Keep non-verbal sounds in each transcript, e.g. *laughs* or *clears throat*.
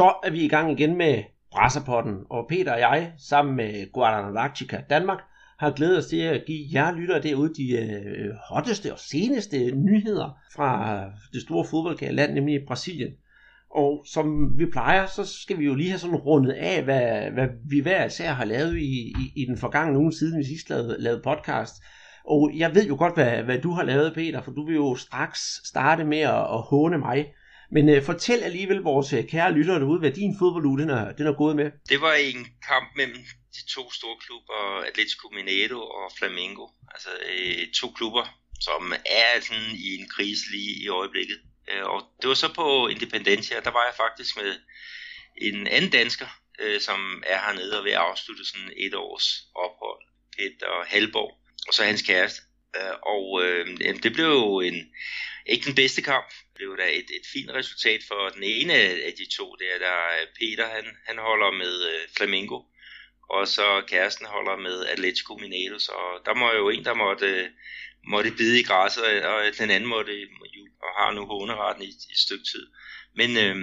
Så er vi i gang igen med Brasserpotten, og Peter og jeg, sammen med Guadalajara Danmark, har glædet os til at give jer lyttere derude de øh, hotteste og seneste nyheder fra det store fodboldkære land, nemlig Brasilien. Og som vi plejer, så skal vi jo lige have sådan rundet af, hvad, hvad vi hver især har lavet i, i, i den forgangne uge siden vi sidst lavede, lavede podcast. Og jeg ved jo godt, hvad, hvad du har lavet, Peter, for du vil jo straks starte med at, at håne mig. Men øh, fortæl alligevel vores øh, kære lyttere derude, hvad din fodbolduge den er, den er gået med. Det var en kamp mellem de to store klubber, Atletico Mineiro og Flamengo. Altså øh, to klubber, som er sådan i en krise lige i øjeblikket. Øh, og det var så på Independencia, der var jeg faktisk med en anden dansker, øh, som er hernede og ved at afslutte sådan et års ophold, Peter Halborg, og så hans kæreste. Øh, og øh, det blev jo en, ikke den bedste kamp, blev der et, et fint resultat for den ene af de to der, der øh, Peter han, han holder med øh, Flamingo, og så kæresten holder med Atletico Mineiro, så der må jo en, der måtte, øh, måtte bide i græsset, og den anden måtte jo, og har nu håneretten i, i et stykke tid. Men, øh,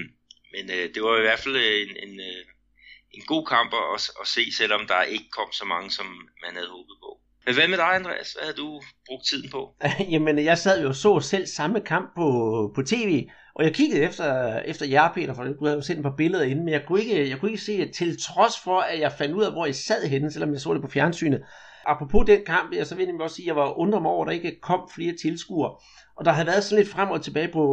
men øh, det var i hvert fald en, en, en god kamp at, at se, selvom der ikke kom så mange, som man havde håbet på. Men hvad med dig, Andreas? Hvad havde du brugt tiden på? *laughs* Jamen, jeg sad jo så selv samme kamp på, på tv, og jeg kiggede efter, efter jer, Peter, for du havde jo set et par billeder inden, men jeg kunne, ikke, jeg kunne ikke se, at til trods for, at jeg fandt ud af, hvor I sad henne, selvom jeg så det på fjernsynet. Apropos den kamp, jeg så vil jeg også sige, at jeg var undret mig over, at der ikke kom flere tilskuere. Og der havde været sådan lidt frem og tilbage på,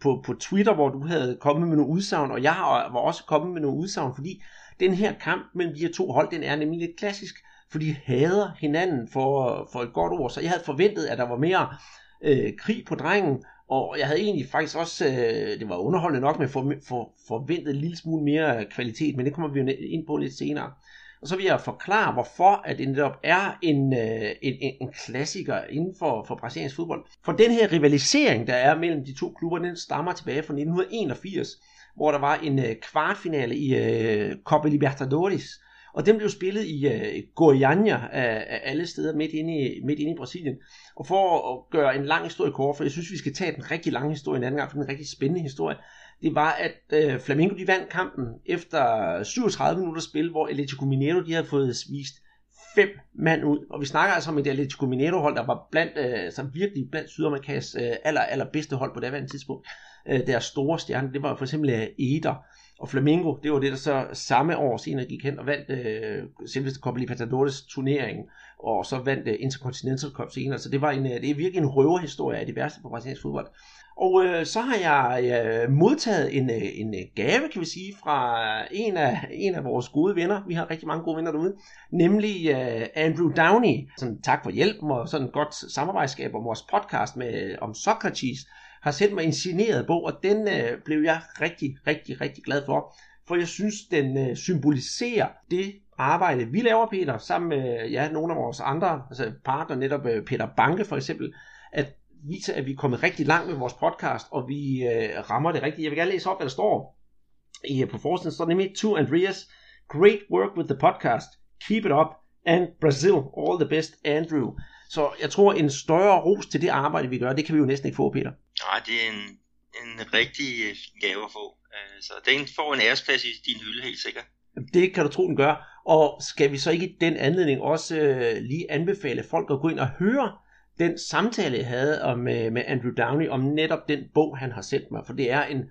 på, på Twitter, hvor du havde kommet med nogle udsagn, og jeg var også kommet med nogle udsagn, fordi den her kamp mellem de her to hold, den er nemlig lidt klassisk for de hader hinanden for, for et godt ord. Så jeg havde forventet, at der var mere øh, krig på drengen, og jeg havde egentlig faktisk også, øh, det var underholdende nok, med for, for, forventet en lille smule mere kvalitet, men det kommer vi jo ind på lidt senere. Og så vil jeg forklare, hvorfor at det netop er en, øh, en, en, en klassiker inden for, for brasiliansk fodbold. For den her rivalisering, der er mellem de to klubber, den stammer tilbage fra 1981, hvor der var en øh, kvartfinale i øh, Copa Libertadores, og den blev spillet i uh, Goiânia af, af alle steder midt inde, i, midt inde i Brasilien. Og for at gøre en lang historie kort, for jeg synes, vi skal tage den rigtig lange historie en anden gang, for den rigtig spændende historie, det var, at uh, Flamengo de vandt kampen efter 37 minutter spil, hvor Atletico Mineiro de havde fået vist fem mand ud. Og vi snakker altså om et Atletico Mineiro hold, der var blandt, øh, som virkelig blandt Sydamerikas øh, aller, allerbedste hold på det tidspunkt. Øh, deres store stjerne, det var for eksempel øh, uh, Eder. Og Flamengo, det var det, der så samme år senere gik hen og vandt øh, selveste Copa Libertadores turnering, og så vandt øh, Intercontinental Cup senere. Så det, var en, øh, det er virkelig en røverhistorie af det værste på brasiliansk fodbold. Og øh, så har jeg øh, modtaget en, øh, en øh, gave, kan vi sige, fra en af, en af vores gode venner. Vi har rigtig mange gode venner derude. Nemlig øh, Andrew Downey. Sådan, tak for hjælpen og sådan et godt samarbejdsskab om vores podcast med, øh, om Socrates har sendt mig en signeret bog, og den øh, blev jeg rigtig, rigtig, rigtig glad for. For jeg synes, den øh, symboliserer det arbejde, vi laver, Peter, sammen med ja, nogle af vores andre altså partner, netop øh, Peter Banke for eksempel, at vise, at vi er kommet rigtig langt med vores podcast, og vi øh, rammer det rigtigt. Jeg vil gerne læse op, hvad der står i, øh, på forsiden. Så står nemlig, to Andreas, great work with the podcast, keep it up, and Brazil, all the best, Andrew. Så jeg tror, en større ros til det arbejde, vi gør, det kan vi jo næsten ikke få, Peter. Nej, det er en, en rigtig øh, gave at få. Øh, så den får en æresplads i din hylde, helt sikkert. Det kan du tro, den gør. Og skal vi så ikke i den anledning også øh, lige anbefale folk at gå ind og høre den samtale, jeg havde om, med, med Andrew Downey om netop den bog, han har sendt mig. For det er en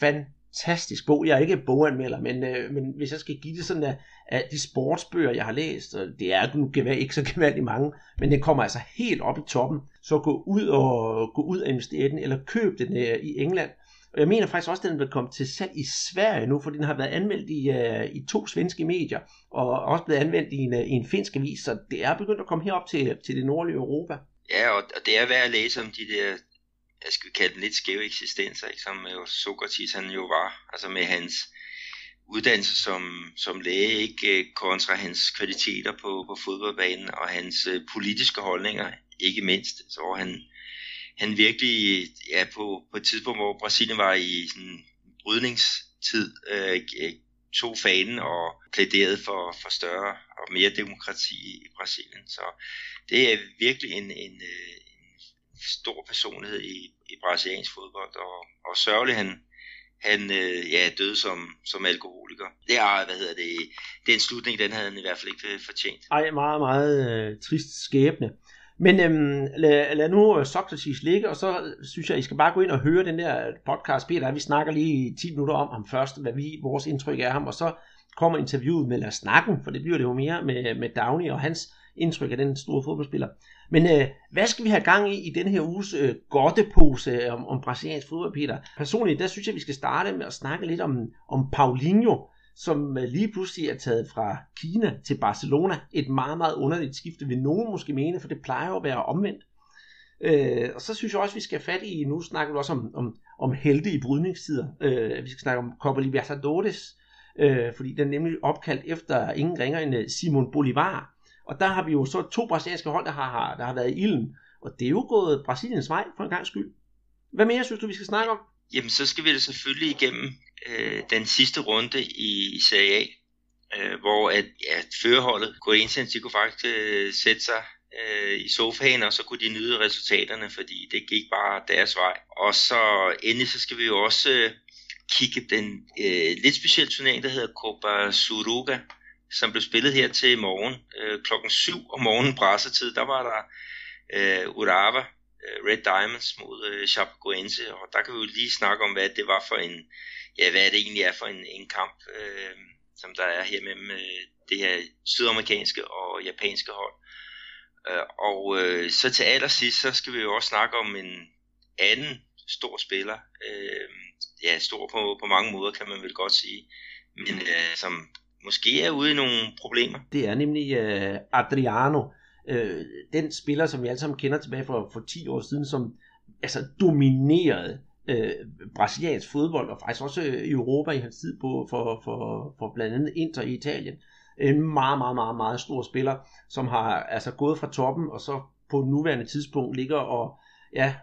fan fantastisk bog. Jeg er ikke boganmelder, men, øh, men hvis jeg skal give det sådan af, af de sportsbøger, jeg har læst, og det er nu ikke så gevaldigt mange, men den kommer altså helt op i toppen. Så gå ud og, gå ud og investere den, eller køb den øh, i England. Og jeg mener faktisk også, at den vil komme til salg i Sverige nu, for den har været anmeldt i, øh, i to svenske medier, og også blevet anvendt i en, øh, i en finsk avis, så det er begyndt at komme herop til, til det nordlige Europa. Ja, og det er værd at læse om de der jeg skal kalde den lidt skæve eksistenser, ikke? som jo Sokrates han jo var, altså med hans uddannelse som, som læge, ikke øh, kontra hans kvaliteter på, på fodboldbanen og hans øh, politiske holdninger, ikke mindst. Så var han, han virkelig, ja, på, på et tidspunkt, hvor Brasilien var i sådan brydningstid, øh, tog fanen og plæderede for, for større og mere demokrati i Brasilien. Så det er virkelig en, en, stor personlighed i, i brasiliansk fodbold, og, og sørgelig han, han øh, ja, døde som, som alkoholiker. Det er, hvad hedder det, den slutning, den havde han i hvert fald ikke fortjent. Ej, meget, meget øh, trist skæbne. Men øhm, lad, lad nu øh, Socrates ligge, og så øh, synes jeg, I skal bare gå ind og høre den der podcast, Peter. Vi snakker lige 10 minutter om ham først, hvad vi, vores indtryk er af ham, og så kommer interviewet med, eller snakken, for det bliver det jo mere med, med Downey og hans indtryk af den store fodboldspiller. Men øh, hvad skal vi have gang i i den her uges øh, godtepose øh, om, om brasiliansk fodbold, Peter? Personligt, der synes jeg, vi skal starte med at snakke lidt om, om Paulinho, som øh, lige pludselig er taget fra Kina til Barcelona. Et meget, meget underligt skifte, vil nogen måske mene, for det plejer jo at være omvendt. Øh, og så synes jeg også, vi skal have fat i, nu snakker vi også om, om, om helte i brydningstider. Øh, vi skal snakke om Copa Libertadores, øh, fordi den er nemlig opkaldt efter ingen ringer end øh, Simon Bolivar. Og der har vi jo så to brasilianske hold, der har, der har været i ilden. Og det er jo gået Brasiliens vej for en gang skyld. Hvad mere synes du, vi skal snakke om? Jamen, så skal vi det selvfølgelig igennem øh, den sidste runde i, i Serie A, øh, hvor at, ja, førerholdet, Corinthians, de kunne faktisk øh, sætte sig øh, i sofaen, og så kunne de nyde resultaterne, fordi det gik bare deres vej. Og så endelig så skal vi jo også øh, kigge den øh, lidt specielle turnering, der hedder Copa Suruga, som blev spillet her til i morgen. Øh, klokken 7 om morgenen brassetid, der var der øh, Urava, øh, Red Diamonds mod øh, Chapecoense, og der kan vi jo lige snakke om, hvad det var for en, ja, hvad det egentlig er for en, en kamp, øh, som der er her mellem øh, det her sydamerikanske og japanske hold. Øh, og øh, så til allersidst, så skal vi jo også snakke om en anden stor spiller, øh, ja, stor på, på mange måder, kan man vel godt sige, men øh, som måske er ude i nogle problemer. Det er nemlig uh, Adriano, uh, den spiller, som vi alle sammen kender tilbage for, for 10 år siden, som altså dominerede uh, brasiliansk fodbold, og faktisk også i Europa i hans tid på, for, for, for blandt andet Inter i Italien. En meget, meget, meget, meget stor spiller, som har altså gået fra toppen, og så på nuværende tidspunkt ligger og ja,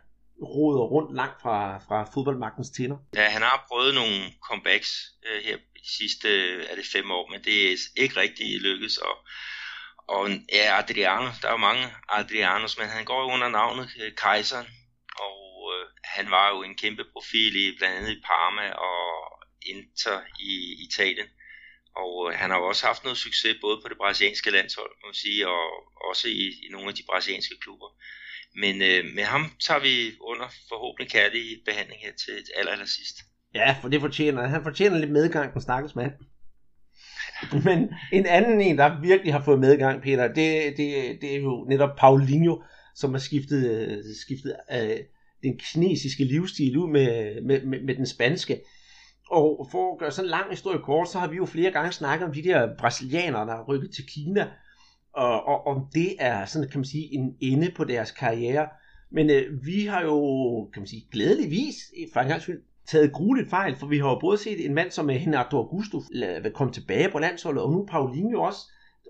roder rundt langt fra, fra fodboldmagtens tinder. Ja, han har prøvet nogle comebacks øh, her de sidste er det fem år, men det er ikke rigtig lykkedes. Og, og ja, Adriano, der er jo mange Adrianos, men han går under navnet øh, Kejseren, og øh, han var jo en kæmpe profil i blandt andet i Parma og Inter i Italien. Og øh, han har jo også haft noget succes både på det brasilianske landshold, må man sige, og også i, i nogle af de brasilianske klubber. Men øh, med ham tager vi under forhåbentlig kærlig behandling her til aller, aller sidst. Ja, for det fortjener han. fortjener lidt medgang, den stakkels mand. Men en anden en, der virkelig har fået medgang, Peter, det, det, det er jo netop Paulinho, som har skiftet, skiftet øh, den kinesiske livsstil ud med, med, med, med den spanske. Og for at gøre sådan en lang historie kort, så har vi jo flere gange snakket om de der brasilianere, der har rykket til Kina, og, og om det er sådan, kan man sige, en ende på deres karriere. Men øh, vi har jo, kan man sige, glædeligvis, for en gang skyld, taget grueligt fejl, for vi har jo både set en mand som Renato Augusto komme tilbage på landsholdet, og nu Paulinho også,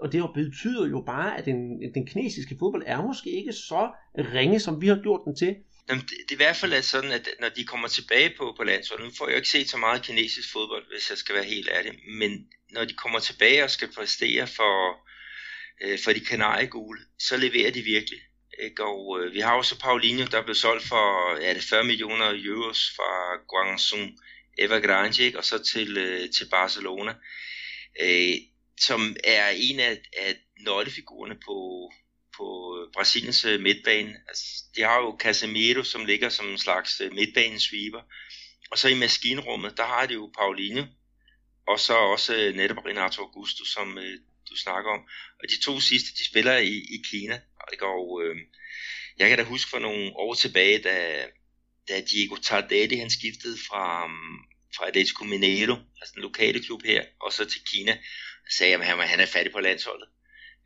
og det betyder jo bare, at den, den kinesiske fodbold er måske ikke så ringe, som vi har gjort den til. Jamen, det, det er i hvert fald sådan, at når de kommer tilbage på, på landsholdet, nu får jeg jo ikke set så meget kinesisk fodbold, hvis jeg skal være helt ærlig, men når de kommer tilbage og skal præstere for, øh, for de kanariegule, så leverer de virkelig. Ikke? Og øh, vi har også Paulinho, der blev solgt for er det 40 millioner euros fra Guangzhou Evergrande, ikke? og så til, øh, til Barcelona, øh, som er en af, af nøglefigurerne på, på øh, Brasiliens øh, midtbane. Altså, de har jo Casemiro, som ligger som en slags øh, midtbanesweeper, og så i maskinrummet, der har de jo Paulinho, og så også øh, netop Renato Augusto, som øh, du snakker om. Og de to sidste, de spiller i, i Kina, ikke? Og øh, jeg kan da huske for nogle år tilbage, da, da Diego Tardelli han skiftede fra, øhm, fra Atletico Mineiro, altså den lokale klub her, og så til Kina, sagde jeg, at han, han er fattig på landsholdet.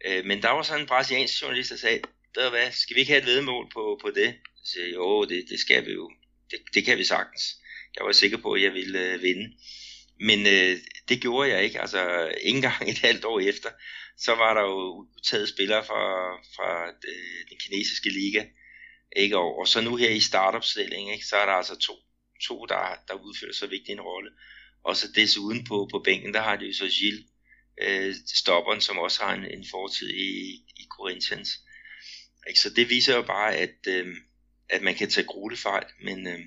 Øh, men der var sådan en brasiliansk journalist, der sagde, der hvad, skal vi ikke have et vedmål på, på det? Så sagde jo, det, det skal vi jo. Det, det kan vi sagtens. Jeg var sikker på, at jeg ville øh, vinde. Men øh, det gjorde jeg ikke. Altså, ikke engang *laughs* et halvt år efter, så var der jo taget spillere fra, fra øh, den kinesiske liga, ikke? Og, og så nu her i startopstilling, ikke? så er der altså to, to der, der udfører så vigtig en rolle. Og så desuden på, på bænken, der har de jo så Gilles, øh, stopperen, som også har en, en fortid i, i Corinthians. Ikke? Så det viser jo bare, at, øh, at man kan tage fejl, men øh,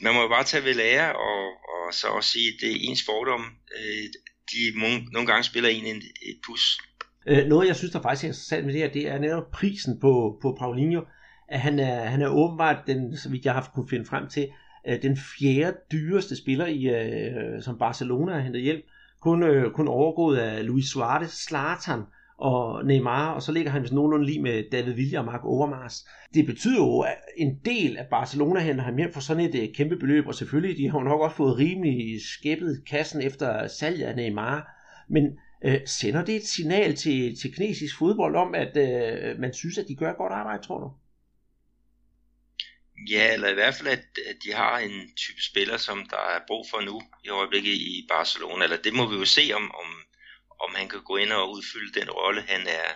man må jo bare tage ved lære, og, og så også sige, at det er ens fordom. Øh, de nogle gange spiller en et pus. Øh, noget, jeg synes, der faktisk er interessant med det her, det er netop prisen på, på Paulinho. At han er, han er åbenbart, den, så vidt jeg har kunnet finde frem til, øh, den fjerde dyreste spiller, i, øh, som Barcelona har hentet hjælp. Kun, øh, kun overgået af Luis Suarez, Zlatan og Neymar, og så ligger han vist nogenlunde lige med David Villa og Mark Overmars. Det betyder jo, at en del af Barcelona henter ham hjem for sådan et øh, kæmpe beløb, og selvfølgelig, de har nok også fået rimelig skæppet kassen efter salget af Neymar. Men øh, sender det et signal til, til kinesisk fodbold om, at øh, man synes, at de gør godt arbejde, tror du? Ja, eller i hvert fald, at, at de har en type spiller, som der er brug for nu i øjeblikket i Barcelona. Eller det må vi jo se, om, om, om han kan gå ind og udfylde den rolle, han er,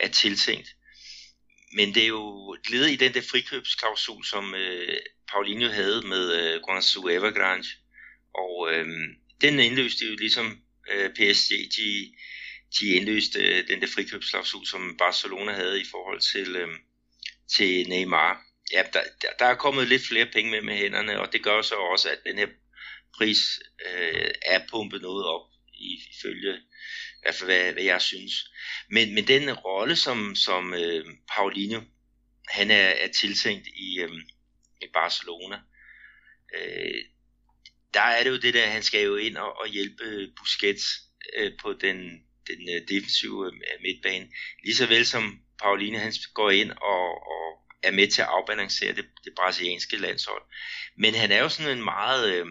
er tiltænkt. Men det er jo et i den der frikøbsklausul, som øh, Paulinho havde med øh, Guangzhou Evergrande. Og øh, den indløste jo ligesom øh, PSG, de, de indløste øh, den der frikøbsklausul, som Barcelona havde i forhold til, øh, til Neymar ja, der, der er kommet lidt flere penge med med hænderne, og det gør så også, at den her pris øh, er pumpet noget op, ifølge i hvert fald, hvad, hvad jeg synes. Men, men den rolle, som, som øh, Paulinho, han er, er tiltænkt i, øh, i Barcelona, øh, der er det jo det der, han skal jo ind og, og hjælpe øh, Busquets øh, på den, den øh, defensive øh, midtbane. Lige så vel som Paulinho, han går ind og, og er med til at afbalancere det, det brasilianske landshold. Men han er jo sådan en meget øh,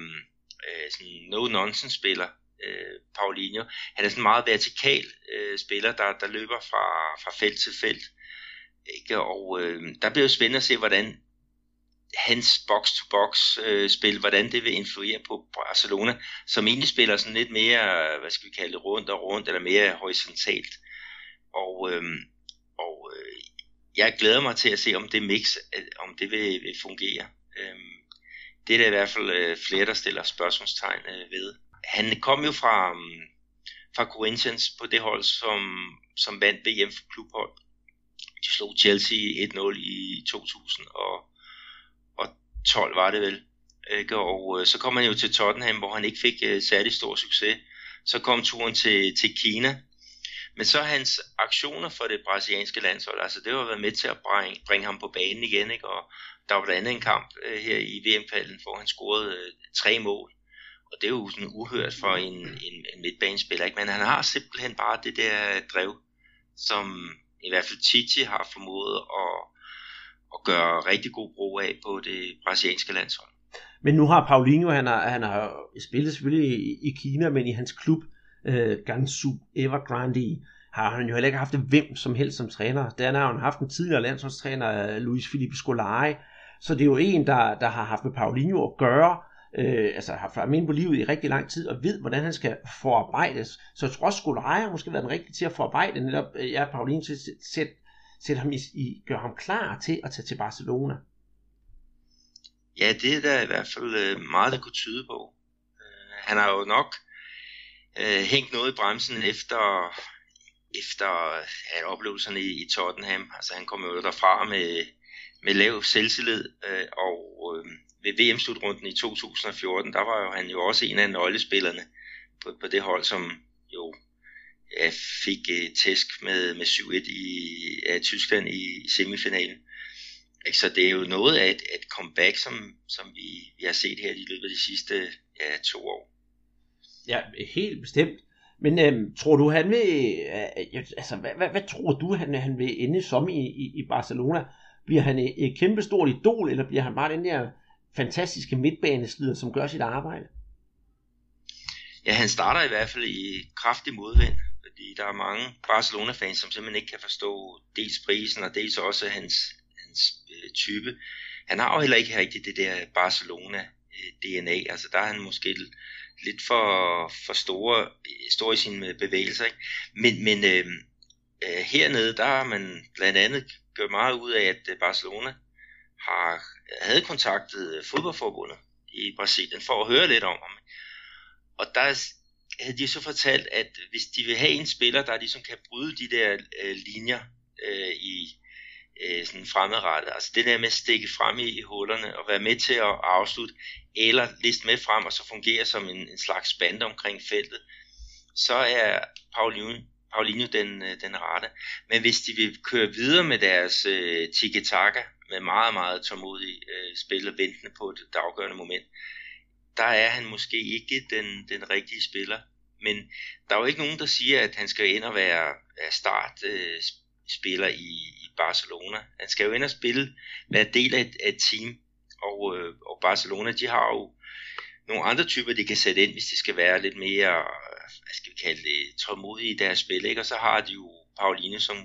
øh sådan no-nonsense spiller, øh, Paulinho. Han er sådan en meget vertikal øh, spiller, der, der løber fra, fra felt til felt. Ikke? Og øh, der bliver jo spændende at se, hvordan hans box-to-box øh, spil, hvordan det vil influere på Barcelona, som egentlig spiller sådan lidt mere, hvad skal vi kalde det, rundt og rundt, eller mere horisontalt. Og, øh, og øh, jeg glæder mig til at se, om det mix, øh, om det vil, vil fungere. Øh, det er der i hvert fald øh, flere, der stiller spørgsmålstegn øh, ved. Han kom jo fra, um, fra Corinthians på det hold, som, som vandt VM for klubhold. De slog Chelsea 1-0 i 2012, var det vel. Ikke? Og øh, så kom han jo til Tottenham, hvor han ikke fik øh, særlig stor succes. Så kom turen til, til Kina, men så hans aktioner for det brasilianske landshold, altså det har været med til at bringe, bringe ham på banen igen, ikke? og der var blandt andet en kamp øh, her i VM-kvalden, hvor han scorede øh, tre mål. Og det er jo sådan uhørt for en, en, en midtbanespiller, ikke? men han har simpelthen bare det der drev, som i hvert fald Titi har formået at, at gøre rigtig god brug af på det brasilianske landshold. Men nu har Paulinho, han har, han har spillet selvfølgelig i, i Kina, men i hans klub, øh, Gansu Evergrande, har han jo heller ikke haft hvem som helst som træner. Der har han haft en tidligere landsholdstræner, øh, Luis Felipe Scolari, så det er jo en, der, der har haft med Paulinho at gøre, øh, altså har haft ham på livet i rigtig lang tid, og ved, hvordan han skal forarbejdes. Så jeg tror også, måske været den rigtige til at forarbejde netop, øh, ja, Pauline til at sætte, sætte ham i, i, gøre ham klar til at tage til Barcelona. Ja, det er der i hvert fald øh, meget, der kunne tyde på. Øh, han har jo nok øh, hængt noget i bremsen efter, efter ja, oplevelserne i, i Tottenham. Altså han kom jo derfra med, med lav selvtillid, øh, og øh, ved VM-slutrunden i 2014, der var jo han jo også en af nøglespillerne på, på det hold, som jo ja, fik uh, tæsk med, med 7-1 i ja, Tyskland i, semifinalen. Ikke? Så det er jo noget af et, et comeback, som, som vi, vi har set her i løbet af de sidste ja, to år. Ja, helt bestemt. Men øhm, tror du, han vil, øh, øh altså, hvad, hvad, hvad tror du, han, han vil ende som i, i, i Barcelona? Bliver han et, et kæmpestort idol, eller bliver han bare den der fantastiske midtbaneslider, som gør sit arbejde? Ja, han starter i hvert fald i kraftig modvind, fordi der er mange Barcelona-fans, som simpelthen ikke kan forstå dels prisen, og dels også hans, hans øh, type. Han har jo heller ikke rigtig det der Barcelona-DNA, øh, altså der er han måske lidt for, for store, store i sine bevægelser. Ikke? Men, men øh, øh, hernede, der har man blandt andet gjort meget ud af, at øh, Barcelona har, havde kontaktet fodboldforbundet i Brasilien for at høre lidt om ham. Og der havde de så fortalt, at hvis de vil have en spiller, der ligesom kan bryde de der øh, linjer øh, i øh, sådan fremadrettet, altså det der med at stikke frem i, i hullerne og være med til at afslutte eller liste med frem og så fungere som en, en slags bande omkring feltet, så er Paulinho, Paulinho den, øh, den rette. Men hvis de vil køre videre med deres øh, tiki-taka, med meget, meget tålmodig øh, spil og ventende på det afgørende moment, der er han måske ikke den, den rigtige spiller. Men der er jo ikke nogen, der siger, at han skal ind og være, startspiller øh, i, i Barcelona. Han skal jo ind og spille, være del af et, af et team. Og, øh, og Barcelona, de har jo nogle andre typer, de kan sætte ind, hvis de skal være lidt mere, øh, hvad skal vi kalde det, tålmodige i deres spil. Ikke? Og så har de jo Pauline, som,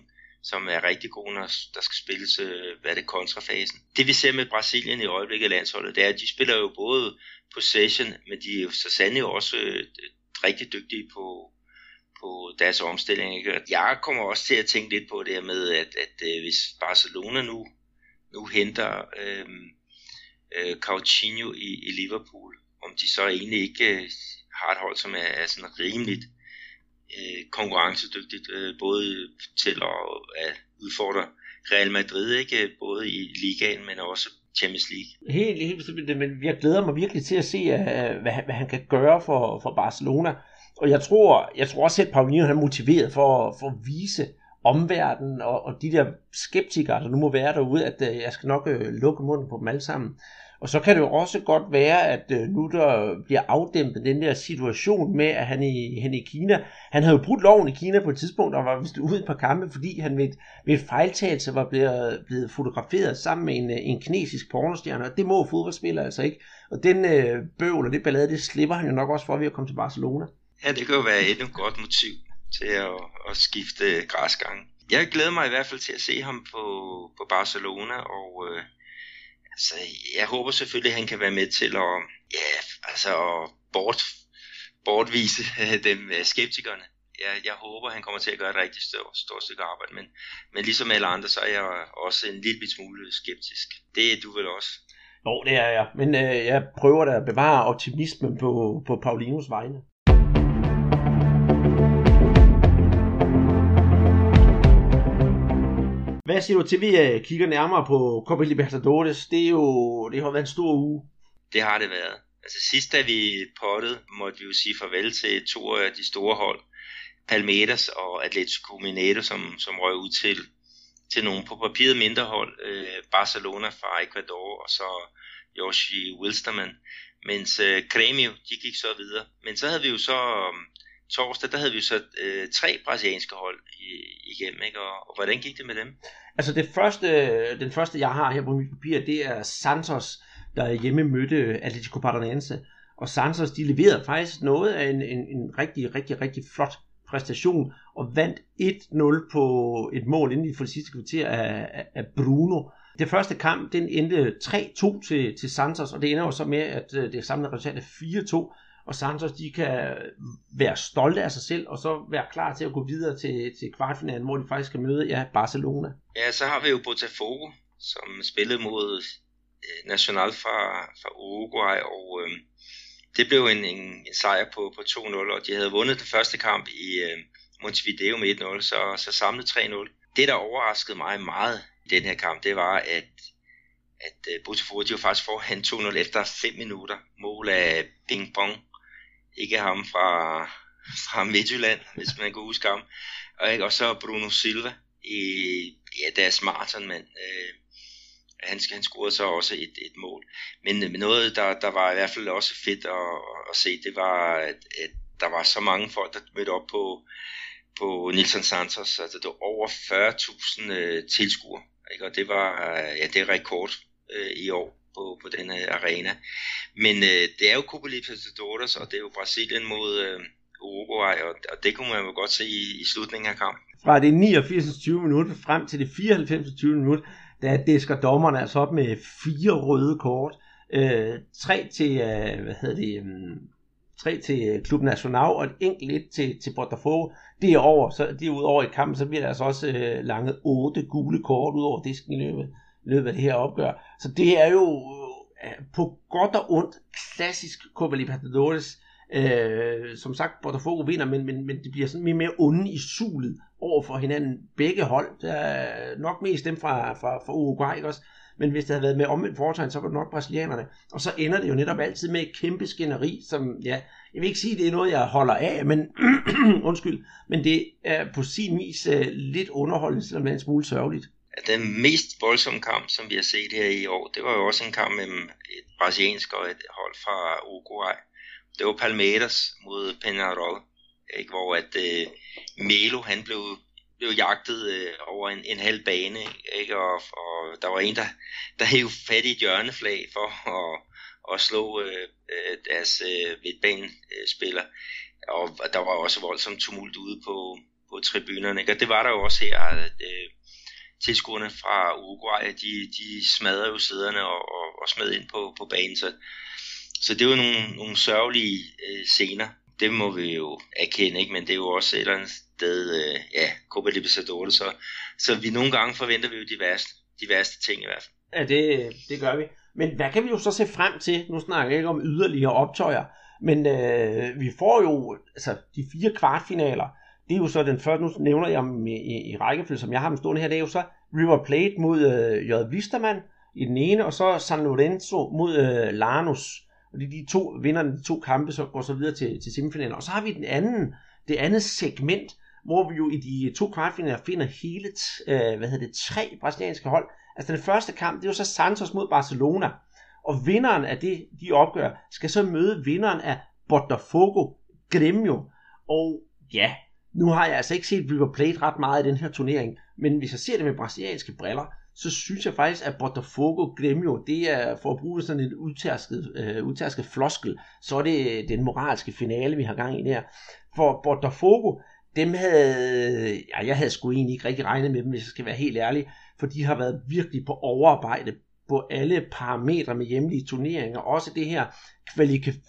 som er rigtig god, når der skal spilles, øh, hvad er det, kontrafasen. Det vi ser med Brasilien i øjeblikket landsholdet, det er, at de spiller jo både possession, men de er jo så sandelig også øh, rigtig dygtige på, på deres omstilling. Ikke? Jeg kommer også til at tænke lidt på det her med, at, at, at hvis Barcelona nu, nu henter øh, øh, Coutinho i, i Liverpool, om de så egentlig ikke har et hold, som er, er sådan rimeligt øh, konkurrencedygtigt, øh, både til at, at udfordre Real Madrid, ikke både i ligaen, men også Champions League. Helt, helt bestemt, men jeg glæder mig virkelig til at se, øh, hvad, hvad han kan gøre for, for Barcelona. Og jeg tror, jeg tror også, at Paulinho er motiveret for, for at vise omverdenen og, og de der skeptikere, der nu må være derude, at øh, jeg skal nok øh, lukke munden på dem alle sammen. Og så kan det jo også godt være, at øh, nu der bliver afdæmpet den der situation med, at han i, han i Kina, han havde jo brudt loven i Kina på et tidspunkt, og var vist ude et par kampe, fordi han ved et, ved et fejltagelse var blevet, blevet fotograferet sammen med en, en kinesisk pornostjerne, og det må fodboldspillere altså ikke. Og den øh, bøvl og det ballade, det slipper han jo nok også for ved at komme til Barcelona. Ja, det kan jo være et godt motiv til at, at skifte græsgang. Jeg glæder mig i hvert fald til at se ham på, på Barcelona, og øh, altså, jeg håber selvfølgelig, at han kan være med til at, ja, altså, at bort, bortvise *laughs* dem øh, skeptikerne. Jeg, jeg håber, han kommer til at gøre et rigtig stort, stort stykke arbejde, men, men ligesom alle andre, så er jeg også en lille smule skeptisk. Det er du vel også? Jo, det er jeg, men øh, jeg prøver da at bevare optimismen på, på Paulinos vegne. Hvad siger du til, vi øh, kigger nærmere på Copa Libertadores? Det, er jo, det har været en stor uge. Det har det været. Altså sidst da vi pottede, måtte vi jo sige farvel til to af de store hold. Palmeiras og Atletico Mineiro, som, som røg ud til, til nogle på papiret mindre hold. Øh, Barcelona fra Ecuador og så Yoshi Wilstermann. Mens øh, Grêmio, de gik så videre. Men så havde vi jo så torsdag, der havde vi så øh, tre brasilianske hold igennem, ikke? Og, og hvordan gik det med dem? Altså det første, den første, jeg har her på mit papir, det er Santos, der hjemme mødte Atletico Paranaense. Og Santos, de leverede faktisk noget af en, en, en rigtig, rigtig, rigtig flot præstation, og vandt 1-0 på et mål inden for det sidste kvarter af, af Bruno. Det første kamp, den endte 3-2 til, til Santos, og det ender jo så med, at øh, det samlede resultat er 4-2 og Santos de kan være stolte af sig selv, og så være klar til at gå videre til, til kvartfinalen, hvor de faktisk skal møde ja, Barcelona. Ja, så har vi jo Botafogo, som spillede mod øh, National fra, fra Uruguay, og øh, det blev en, en, en sejr på, på 2-0, og de havde vundet den første kamp i øh, Montevideo med 1-0, så, så samlet 3-0. Det, der overraskede mig meget i den her kamp, det var, at at øh, Botafogo de var faktisk foran 2-0 efter 5 minutter. Mål af Ping Pong ikke ham fra, fra Midtjylland, hvis man kan huske ham. Og, ikke? og så Bruno Silva i ja, deres maratonmand. Øh, han, han scorede så også et, et mål. Men, men noget, der, der var i hvert fald også fedt at, at se, det var, at, at der var så mange folk, der mødte op på, på Nilsson Santos. Altså, det var over 40.000 øh, tilskuere. Ikke? Og det var ja, det er rekord øh, i år på, på den her arena. Men øh, det er jo Copa Libertadores, og det er jo Brasilien mod øh, Uruguay, og, og det kunne man jo godt se i, i slutningen af kampen. Fra det 89. 20 minutter frem til det 94. 20 minutter, der disker dommerne altså op med fire røde kort. Øh, tre til, øh, hvad hedder det, um, tre til Klub Nacional og et enkelt et til, til Botafogo. Det er over, så det er ud over i kampen, så bliver der altså også øh, lange otte gule kort ud over disken i løbet løbet af det her opgør. Så det er jo øh, på godt og ondt klassisk Copa Libertadores. Øh, som sagt, Botafogo vinder, men, men, men det bliver sådan mere, mere onde i sulet over for hinanden. Begge hold, der er nok mest dem fra, fra, fra Uruguay, ikke også? men hvis det havde været med omvendt foretegn, så var det nok brasilianerne. Og så ender det jo netop altid med et kæmpe skænderi, som, ja, jeg vil ikke sige, at det er noget, jeg holder af, men, *clears throat* undskyld, men det er på sin vis uh, lidt underholdende, selvom det er en smule sørgeligt. Den mest voldsomme kamp, som vi har set her i år, det var jo også en kamp mellem et brasiliansk og et hold fra Uruguay. Det var Palmeiras mod Penarol, ikke? hvor at øh, Melo han blev blev jagtet øh, over en, en halv bane, ikke? Og, og der var en, der, der hævde fat i et hjørneflag for at, at slå øh, øh deres øh, midtbanespiller. Og, og der var også voldsomt tumult ude på, på tribunerne, ikke? og det var der jo også her. At, øh, tilskuerne fra Uruguay, de, de smadrede jo sæderne og, og, og smed ind på, på banen, så, så det var nogle, nogle sørgelige øh, scener. Det må vi jo erkende, ikke? men det er jo også et eller andet sted, øh, ja, Copa Libertadores, så, så vi nogle gange forventer vi jo de værste, de værste ting i hvert fald. Ja, det, det gør vi. Men hvad kan vi jo så se frem til? Nu snakker jeg ikke om yderligere optøjer, men øh, vi får jo altså, de fire kvartfinaler. Det er jo så den første, nu nævner jeg dem i, i, i rækkefølge, som jeg har dem stående her, det er jo så River Plate mod øh, J. Visterman i den ene, og så San Lorenzo mod øh, Lanus. Og det er de to vinderne, de to kampe, så går så videre til, til semifinalen. Og så har vi den anden, det andet segment, hvor vi jo i de to kvartfinaler finder hele øh, hvad hedder det, tre brasilianske hold. Altså den første kamp, det er jo så Santos mod Barcelona. Og vinderen af det, de opgør, skal så møde vinderen af Botafogo Gremio. Og ja, nu har jeg altså ikke set River Plate ret meget i den her turnering, men hvis jeg ser det med brasilianske briller, så synes jeg faktisk, at Botafogo Gremio, det er for at bruge sådan et udtærsket, øh, udtærsket floskel, så er det øh, den moralske finale, vi har gang i der. For Botafogo, dem havde, ja, jeg havde sgu egentlig ikke rigtig regnet med dem, hvis jeg skal være helt ærlig, for de har været virkelig på overarbejde på alle parametre med hjemlige turneringer, også det her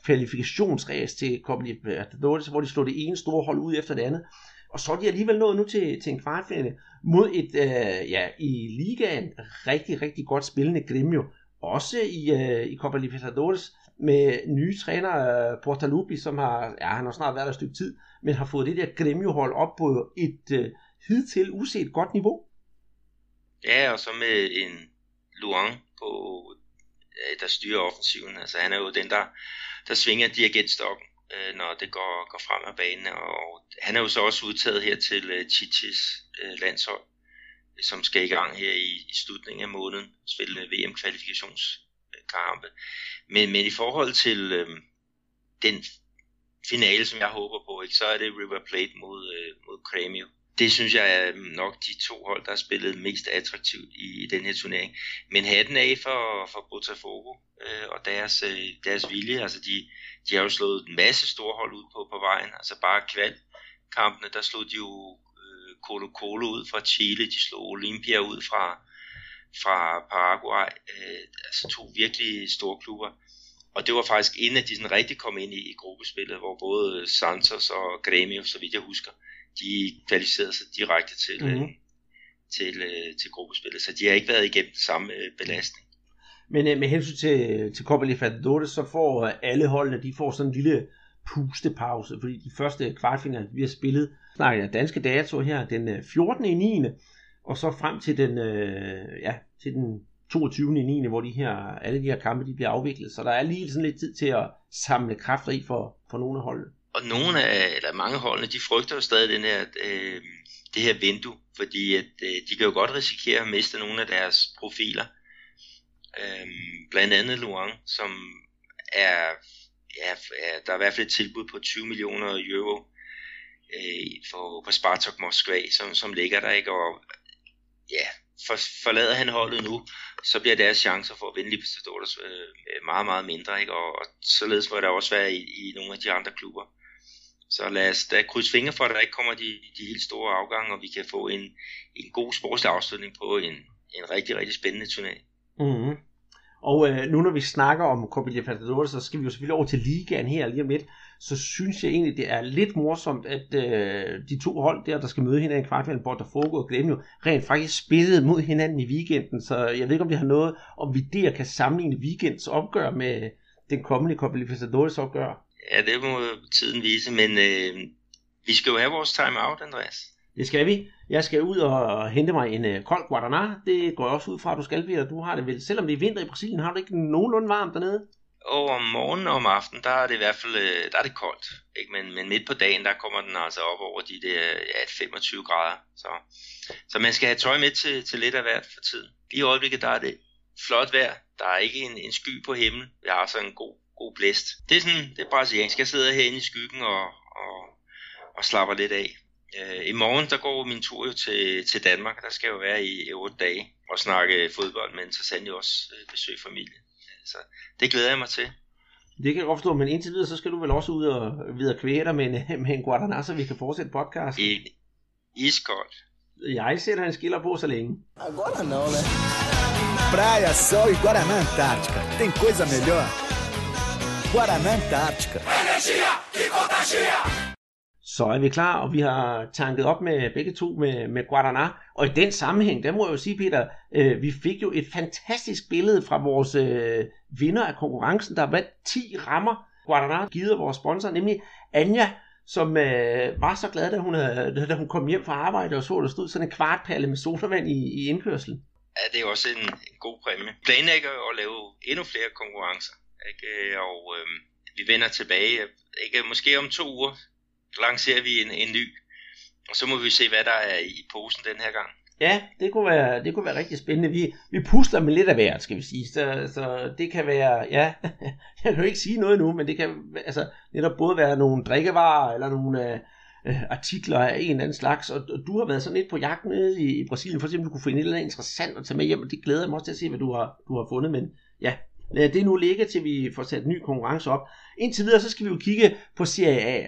kvalifikationsræs til Copa Libertadores, hvor de slår det ene store hold ud efter det andet. Og så er de alligevel nået nu til, til en kvartfinale mod et, øh, ja, i ligaen rigtig, rigtig godt spillende Gremio. Også i, øh, i Copa Libertadores med nye træner, øh, Portalupi, som har, ja, han har snart været der et stykke tid, men har fået det der Gremio-hold op på et øh, hidtil uset godt niveau. Ja, og så med en Luang på, øh, der styrer offensiven. Altså han er jo den, der, der svinger dirigentstokken, øh, når det går, går frem af banen. Og han er jo så også udtaget her til øh, Chichis øh, landshold, som skal i gang her i, i slutningen af måneden, spille øh, VM-kvalifikationskampe. Men, men i forhold til øh, den finale, som jeg håber på, ikke, så er det River Plate mod, øh, mod Cremio. Det synes jeg er mm, nok de to hold, der har spillet mest attraktivt i, i den her turnering. Men hatten af for, for Botafogo øh, og deres, øh, deres vilje. Altså de, de har jo slået en masse store hold ud på, på vejen. Altså bare kvalkampene, der slog de jo øh, Colo Colo ud fra Chile, de slog Olympia ud fra, fra Paraguay. Øh, altså to virkelig store klubber. Og det var faktisk inden, at de sådan rigtig kom ind i, i gruppespillet, hvor både Santos og Grêmio, så vidt jeg husker, de kvalificerede sig direkte til, mm-hmm. øh, til, øh, til gruppespillet. Så de har ikke været igennem den samme øh, belastning. Men øh, med hensyn til, til Copa Libertadores, så får alle holdene, de får sådan en lille pustepause, fordi de første kvartfinaler, vi har spillet, snakker jeg danske dato her, den 14. Øh, i 9. og så frem til den, øh, ja, til den 22. i 9. hvor de her, alle de her kampe de bliver afviklet. Så der er lige sådan lidt tid til at samle kræfter i for, for nogle af holdene. Og nogle af, eller mange holdene, de frygter jo stadig den her, øh, det her vindue, fordi at, øh, de kan jo godt risikere at miste nogle af deres profiler. Øh, blandt andet Luang, som er, ja, er, der er i hvert fald et tilbud på 20 millioner euro øh, for, på Spartak Moskva, som, som ligger der, ikke? Og ja, for, forlader han holdet nu, så bliver deres chancer for at vinde Libertadores øh, meget, meget mindre. Ikke? Og, og således må der også være i, i nogle af de andre klubber. Så lad os da krydse fingre for, at der ikke kommer de, de helt store afgange, og vi kan få en, en god sportslig afslutning på en, en rigtig, rigtig spændende turnering. Mm-hmm. Og øh, nu når vi snakker om Copa Libertadores, så skal vi jo selvfølgelig over til ligaen her lige om lidt. Så synes jeg egentlig, det er lidt morsomt, at øh, de to hold der, der skal møde hinanden i kvartfinalen, Botafogo og Gremio, rent faktisk spillede mod hinanden i weekenden. Så jeg ved ikke, om vi har noget, om vi der kan sammenligne weekends opgør med den kommende Copa Libertadores opgør. Ja, det må tiden vise, men øh, vi skal jo have vores time-out, Andreas. Det skal vi. Jeg skal ud og hente mig en uh, kold Guaraná. Det går jeg også ud fra, at du skal, Peter. Du har det vel. Selvom det er vinter i Brasilien, har du ikke nogenlunde varmt dernede? Og om morgenen og om aftenen, der er det i hvert fald øh, der er det koldt. Ikke? Men, men midt på dagen, der kommer den altså op over de der ja, 25 grader. Så, så man skal have tøj med til, til lidt af hvert for tiden. I øjeblikket, der er det flot vejr. Der er ikke en, en sky på himlen. Jeg har så en god, god blæst. Det er sådan, det er brasiliansk. Jeg sidder herinde i skyggen og, og, og slapper lidt af. Øh, I morgen, der går min tur jo til, til Danmark. Der skal jeg jo være i 8 dage og snakke fodbold, men så sandelig også øh, besøge familie. Så det glæder jeg mig til. Det kan jeg godt forstå, men indtil videre, så skal du vel også ud og videre kvæge dig med en, *laughs* med en Guaraná, så vi kan fortsætte podcast. I, iskoldt. Jeg sætter en skiller på så længe. Agora não, né? Praia, sol e Guaraná Antártica. Tem coisa melhor? Guaraná Antártica. Energia que contagia! Så er vi klar, og vi har tanket op med begge to med, med Guadana. Og i den sammenhæng, der må jeg jo sige, Peter, øh, vi fik jo et fantastisk billede fra vores øh, vinder af konkurrencen, der var 10 rammer. Guadana givet af vores sponsor, nemlig Anja, som øh, var så glad, da hun, øh, da hun kom hjem fra arbejde og så, der stod sådan en kvartpalle med sodavand i, i indkørslen. Ja, det er også en, en god præmie. Planlægger at lave endnu flere konkurrencer, ikke? og øh, vi vender tilbage, ikke? måske om to uger, lancerer vi en, en ny, og så må vi se, hvad der er i posen den her gang. Ja, det kunne være, det kunne være rigtig spændende. Vi, vi pusler med lidt af hvert, skal vi sige. Så, så det kan være, ja, *laughs* jeg kan jo ikke sige noget nu, men det kan altså netop både være nogle drikkevarer, eller nogle øh, øh, artikler af en eller anden slags. Og, og du har været sådan lidt på jagt nede i, i Brasilien, for eksempel du kunne finde et eller andet interessant at tage med hjem, og det glæder jeg mig også til at se, hvad du har, du har fundet. Men ja, lad det nu ligge, til vi får sat ny konkurrence op. Indtil videre, så skal vi jo kigge på Serie A.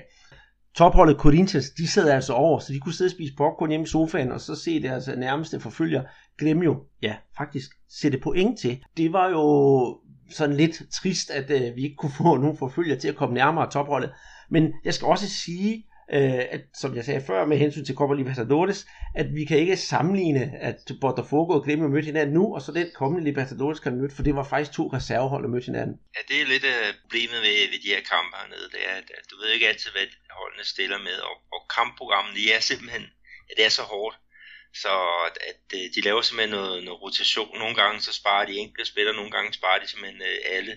Topholdet Corinthians, de sad altså over, så de kunne sidde og spise popcorn hjemme i sofaen, og så se deres øh, nærmeste forfølger Gremio, ja, faktisk sætte point til. Det var jo sådan lidt trist, at øh, vi ikke kunne få nogen forfølger til at komme nærmere topholdet. Men jeg skal også sige, øh, at, som jeg sagde før med hensyn til Copa Libertadores, at vi kan ikke sammenligne, at Botafogo og Gremio mødte hinanden nu, og så den kommende Libertadores kan møde, for det var faktisk to reservehold, der mødte hinanden. Ja, det er lidt øh, uh, problemet ved, ved de her kampe hernede, det er, at du ved ikke altid, hvad holdene stiller med, og, og kampprogrammet, de er simpelthen, ja, det er så hårdt, så at, at øh, de laver simpelthen noget, noget rotation. Nogle gange så sparer de enkelte spillere, nogle gange sparer de simpelthen uh, alle,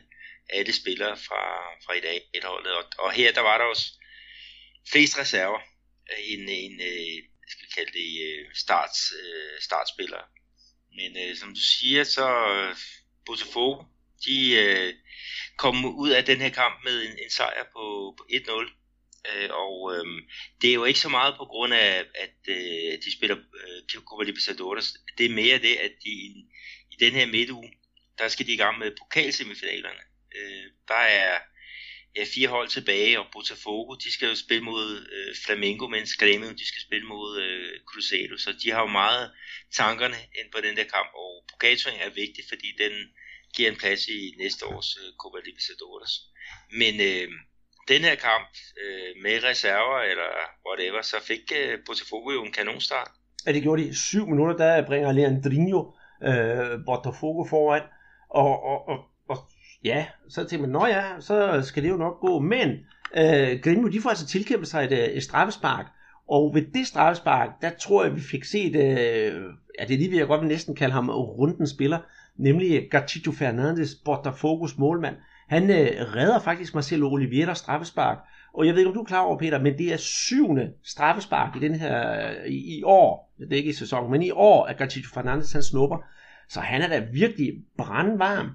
alle spillere fra, fra i dag et holdet. Og, og her der var der også flest reserver øh, end, en øh, skal vi kalde det, øh, starts, øh, startspillere. Men øh, som du siger, så øh, Botafogo, de øh, kom ud af den her kamp med en, en sejr på, på 1-0. Øh, og øh, det er jo ikke så meget på grund af, at øh, de spiller øh, Copa Libertadores. Det er mere det, at de i, i den her midtuge, der skal de i gang med pokalsemifinalerne. Øh, der er ja, fire hold tilbage, og Botafogo, de skal jo spille mod øh, Flamengo, mens Grêmio, de skal spille mod øh, Cruzeiro, så de har jo meget tankerne ind på den der kamp, og pokalen er vigtig, fordi den giver en plads i næste års øh, Copa Libertadores. Men øh, den her kamp øh, med reserver, eller whatever, så fik øh, Botafogo jo en kanonstart. Ja, det gjorde de. Syv minutter, der bringer Leandrinho øh, Botafogo foran, og, og, og Ja, så tænkte man, nå ja, så skal det jo nok gå. Men øh, Grimo, de får altså tilkæmpet sig et, øh, et straffespark. Og ved det straffespark, der tror jeg, vi fik set, øh, ja, det er lige ved, jeg godt vil næsten kalde ham runden spiller, nemlig Gatito Fernandes, Botafogo's målmand. Han øh, redder faktisk Marcelo Oliveira straffespark. Og jeg ved ikke, om du er klar over, Peter, men det er syvende straffespark i den her i, i år. Det er ikke i sæsonen, men i år, at Gatito Fernandes han snupper. Så han er da virkelig brandvarm.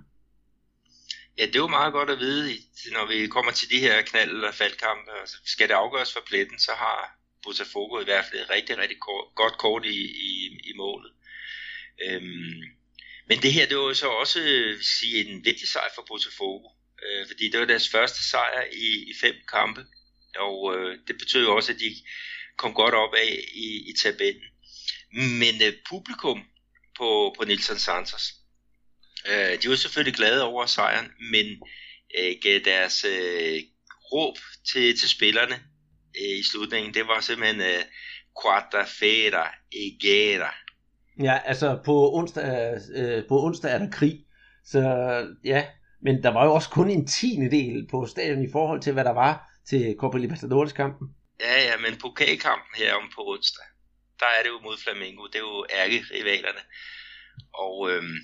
Ja, det er jo meget godt at vide, når vi kommer til de her knald- eller faldkampe. Altså, skal det afgøres for pletten, så har Botafogo i hvert fald et rigtig, rigtig kort, godt kort i, i, i målet. Øhm, men det her, det var jo så også sige, en vigtig sejr for Botafogo, øh, fordi det var deres første sejr i, i fem kampe, og øh, det betød jo også, at de kom godt op af i, i tabellen. Men øh, publikum på, på Nilsson Santos, Øh, de var selvfølgelig glade over sejren, men øh, gav deres øh, råb til, til spillerne øh, i slutningen, det var simpelthen øh, quarta fera egera. Ja, altså på onsdag, øh, på onsdag er der krig, så ja, men der var jo også kun en tiende del på stadion i forhold til, hvad der var til Copa Libertadores kampen. Ja, ja, men pokalkampen her om på onsdag, der er det jo mod Flamengo. Det er jo ærkerivalerne. Og, øhm,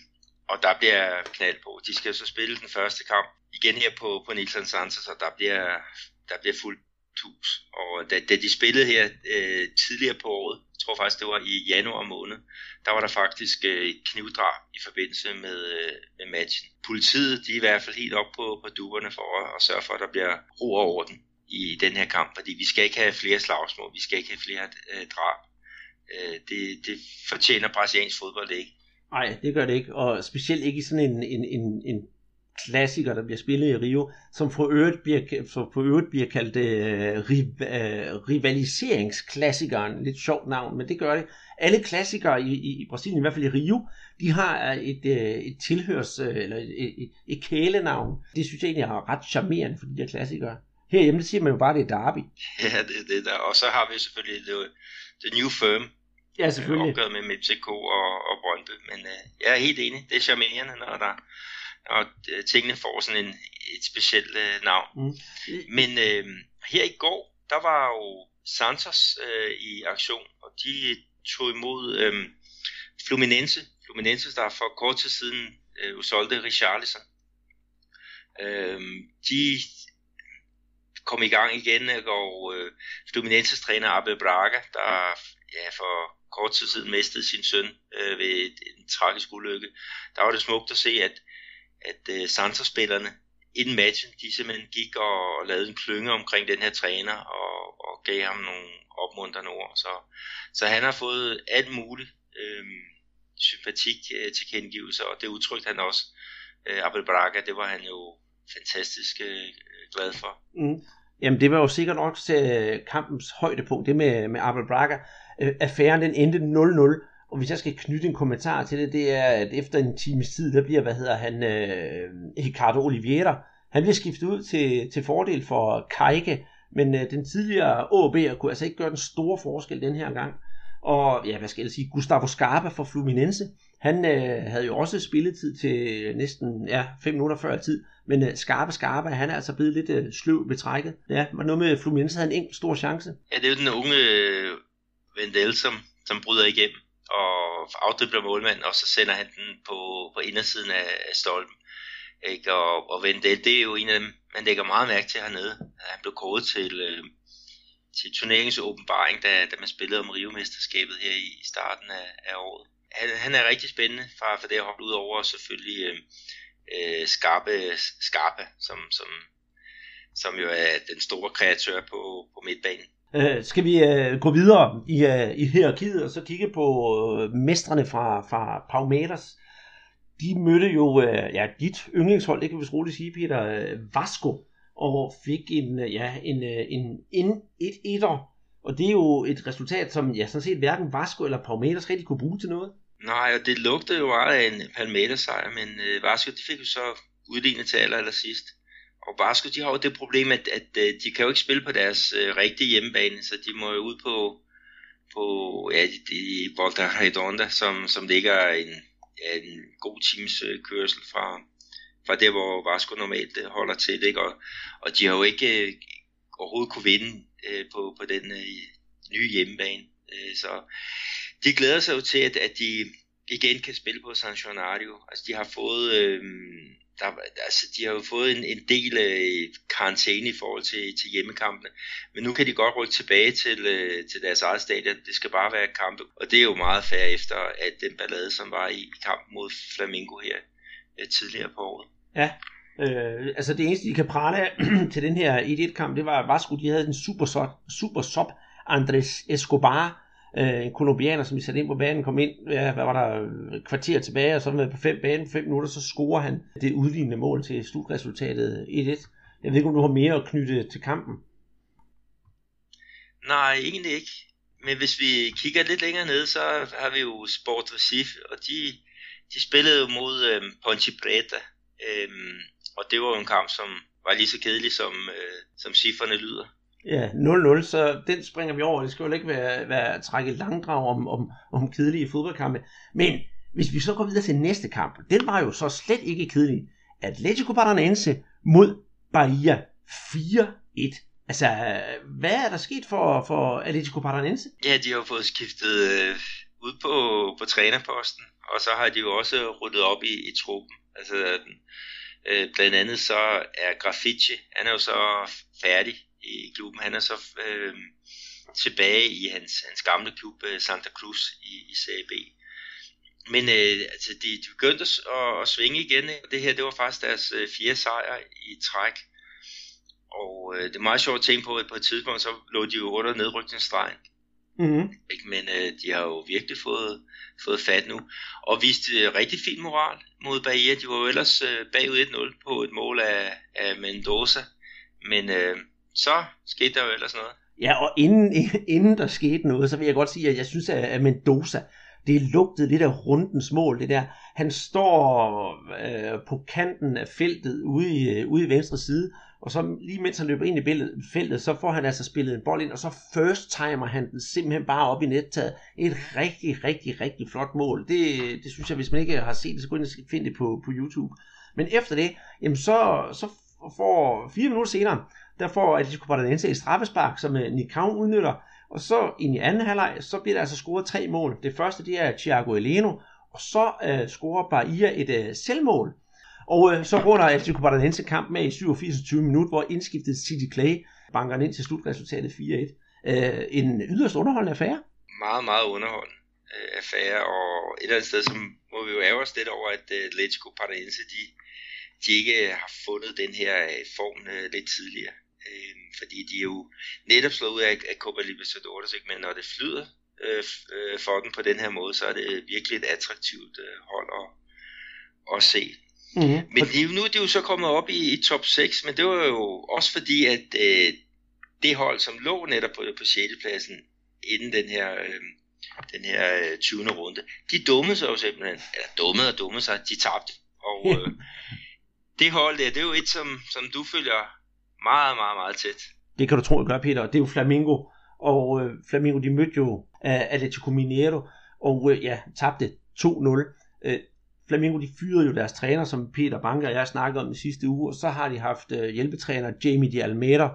og der bliver knald på. De skal så spille den første kamp igen her på, på Nixon Sanchez, og der bliver, der bliver fuldt hus. Og da, da de spillede her øh, tidligere på året, jeg tror faktisk det var i januar måned, der var der faktisk øh, et knivdrab i forbindelse med, øh, med matchen. Politiet de er i hvert fald helt op på, på duberne for at, at sørge for, at der bliver ro og orden i den her kamp, fordi vi skal ikke have flere slagsmål, vi skal ikke have flere øh, drab. Øh, det, det fortjener brasiliansk fodbold ikke. Nej, det gør det ikke, og specielt ikke i sådan en, en, en, en klassiker, der bliver spillet i Rio, som for øvrigt bliver, for, for øvrigt bliver kaldt øh, riv, øh, rivaliseringsklassikeren. Lidt sjovt navn, men det gør det. Alle klassikere i, i, i Brasilien, i hvert fald i Rio, de har øh, et, øh, et tilhørs, øh, eller et, et, et kælenavn. Det synes jeg egentlig er ret charmerende for de der klassikere. Herhjemme, det siger man jo bare, det er Derby. Ja, det det der. Og så har vi selvfølgelig The, the New Firm. Ja, selvfølgelig. Opgøret med Mexico og, og Brøndby. Men uh, jeg er helt enig. Det er charmerende, når der og øh, tingene får sådan en, et specielt øh, navn. Mm. Men øh, her i går, der var jo Santos øh, i aktion, og de tog imod øh, Fluminense. Fluminense, der for kort tid siden øh, udsolgte Richarlison. Øh, de kom i gang igen, og øh, Fluminenses træner Abel Braga, der ja, for kort tid siden mistede sin søn øh, ved et, en tragisk ulykke. Der var det smukt at se, at at øh, Santos-spillerne inden matchen, de simpelthen gik og lavede en klynge omkring den her træner og, og gav ham nogle opmuntrende ord. Så, så han har fået alt muligt øh, sympatik øh, til kendegivelser, og det udtrykte han også. Øh, Abel Braga, det var han jo fantastisk øh, glad for. Mm. Jamen det var jo sikkert også øh, kampens højdepunkt, det med, med Abel Braga. Øh, affæren den endte 0-0, og hvis jeg skal knytte en kommentar til det, det er, at efter en times tid, der bliver, hvad hedder han, øh, Ricardo Oliveira, han bliver skiftet ud til, til fordel for Kajke, men øh, den tidligere AB'er kunne altså ikke gøre den store forskel den her gang. Og ja, hvad skal jeg sige, Gustavo Scarpa fra Fluminense, han øh, havde jo også spilletid til næsten ja, 5 minutter før tid, men øh, Scarpa Scarpa, han er altså blevet lidt øh, sløv betrækket. Ja, var noget med Fluminense havde en enkelt stor chance. Ja, det er jo den unge Vendel, som, som bryder igennem og afdribler målmanden, og så sender han den på, på indersiden af, af stolpen. Ikke? Og, og Vendel, det er jo en af dem, man lægger meget mærke til hernede. Han blev kåret til, øh, til turneringsåbenbaring, da, da man spillede om rivemesterskabet her i, i starten af, af året. Han, han er rigtig spændende fra, fra det at holde ud over selvfølgelig øh, øh, Skarpe, Skarpe som, som, som jo er den store kreatør på, på midtbanen. Øh, skal vi øh, gå videre i, øh, i hierarkiet og så kigge på øh, mestrene fra, fra Palmeiras? De mødte jo øh, ja, dit yndlingshold, det kan vi roligt sige, Peter, øh, Vasco, og fik en, øh, ja, en, øh, en, en et etter. Og det er jo et resultat, som ja, sådan set hverken Vasco eller Palmeiras rigtig kunne bruge til noget. Nej, og det lugtede jo meget af en Palmeters sejr, men øh, Vasco de fik jo så udlignet til aller, aller sidst. Og Vasco, de har jo det problem, at, at, øh, de kan jo ikke spille på deres øh, rigtige hjemmebane, så de må jo ud på, på ja, de, de Volta Redonda, som, som ligger en, ja, en god times øh, kørsel fra, fra der, hvor Vasco normalt øh, holder til. Ikke? Og, og de har jo ikke øh, overhovedet kunne vinde øh, på, på den øh, nye hjemmebane. Øh, så de glæder sig jo til, at, at de igen kan spille på San Gennaro. Altså de har fået... Øh, der, altså, de har jo fået en, en del øh, karantæne i forhold til, til hjemmekampene, men nu kan de godt rykke tilbage til, øh, til deres eget stadion. Det skal bare være kampe, og det er jo meget færre efter at den ballade, som var i, i kampen mod Flamingo her øh, tidligere på året. Ja, øh, altså det eneste, de kan prale *clears throat* til den her 1-1-kamp, det var, at Vasco, de havde en super, sop, super sop. Andres Escobar, øh, en kolumbianer, som vi satte ind på banen, kom ind, ja, hvad var der, øh, kvarter tilbage, og så med på fem banen, fem minutter, så scorer han det udlignende mål til slutresultatet 1-1. Jeg ved ikke, om du har mere at knytte til kampen? Nej, egentlig ikke. Men hvis vi kigger lidt længere ned, så har vi jo Sport Recife, og de, de spillede jo mod øhm, Ponte Preta. Øhm, og det var jo en kamp, som var lige så kedelig, som, øh, som cifrene lyder. Ja, 0-0, så den springer vi over. Det skal jo ikke være, være at trække langdrag om, om, om kedelige fodboldkampe. Men hvis vi så går videre til næste kamp, den var jo så slet ikke kedelig. Atletico Paranaense mod Bahia 4-1. Altså, hvad er der sket for, for Atletico Paranaense? Ja, de har jo fået skiftet øh, ud på, på trænerposten, og så har de jo også ryddet op i, i truppen. Altså, øh, blandt andet så er Graffiti, han er jo så færdig i klubben. Han er så øh, tilbage i hans, hans gamle klub, øh, Santa Cruz i, i Serie B. Men øh, altså, de, de begyndte at, at svinge igen. Ikke? Det her det var faktisk deres øh, fjerde sejr i træk. Og øh, det er meget sjovt at tænke på, at på et tidspunkt så lå de jo under nedrykningsstregen. Mm-hmm. Ikke? Men øh, de har jo virkelig fået, fået fat nu. Og viste øh, rigtig fin moral mod Bahia. De var jo ellers øh, bagud 1-0 på et mål af, af Mendoza. Men øh, så skete der jo ellers noget. Ja, og inden, inden der skete noget, så vil jeg godt sige, at jeg synes, at Mendoza, det lugtede lidt af rundens mål, det der. Han står øh, på kanten af feltet ude i, øh, ude i venstre side, og så lige mens han løber ind i feltet, så får han altså spillet en bold ind, og så first timer han den simpelthen bare op i nettaget. Et rigtig, rigtig, rigtig flot mål. Det, det synes jeg, hvis man ikke har set det, så gå ind og finde det på, på YouTube. Men efter det, jamen så, så får fire minutter senere, der får Atletico Paranaense et straffespark, som øh, Nikau udnytter, og så ind i anden halvleg, så bliver der altså scoret tre mål. Det første, det er Thiago Eleno, og så uh, scorer Bahia et uh, selvmål. Og uh, så runder Atletico Paranaense kamp med i 87. minutter, hvor indskiftet City Clay banker ind til slutresultatet 4-1. Uh, en yderst underholdende affære. Meget, meget underholdende affære, og et eller andet sted, så må vi jo ære os lidt over, at Atletico Paranaense, de, de ikke har fundet den her uh, form uh, lidt tidligere. Øh, fordi de er jo netop slået ud af, af Copa Libertadores, ikke? men når det flyder øh, øh, for dem på den her måde, så er det virkelig et attraktivt øh, hold at, at se. Mm-hmm. Men jo, nu er jo så kommet op i, i top 6, men det var jo også fordi, at øh, det hold, som lå netop på, på 6. pladsen inden den her, øh, den her 20. Øh, runde, de dummede sig jo simpelthen, eller dummede og dummede sig, de tabte. Og *laughs* øh, det hold der, det er jo et, som, som du følger meget, meget, meget tæt. Det kan du tro, jeg gør, Peter. Det er jo Flamingo. Og øh, Flamingo, de mødte jo øh, Atletico Mineiro, og øh, ja, tabte 2-0. Øh, Flamingo, de fyrede jo deres træner, som Peter Banker og jeg snakkede om i sidste uge, og så har de haft øh, hjælpetræner Jamie de Almeida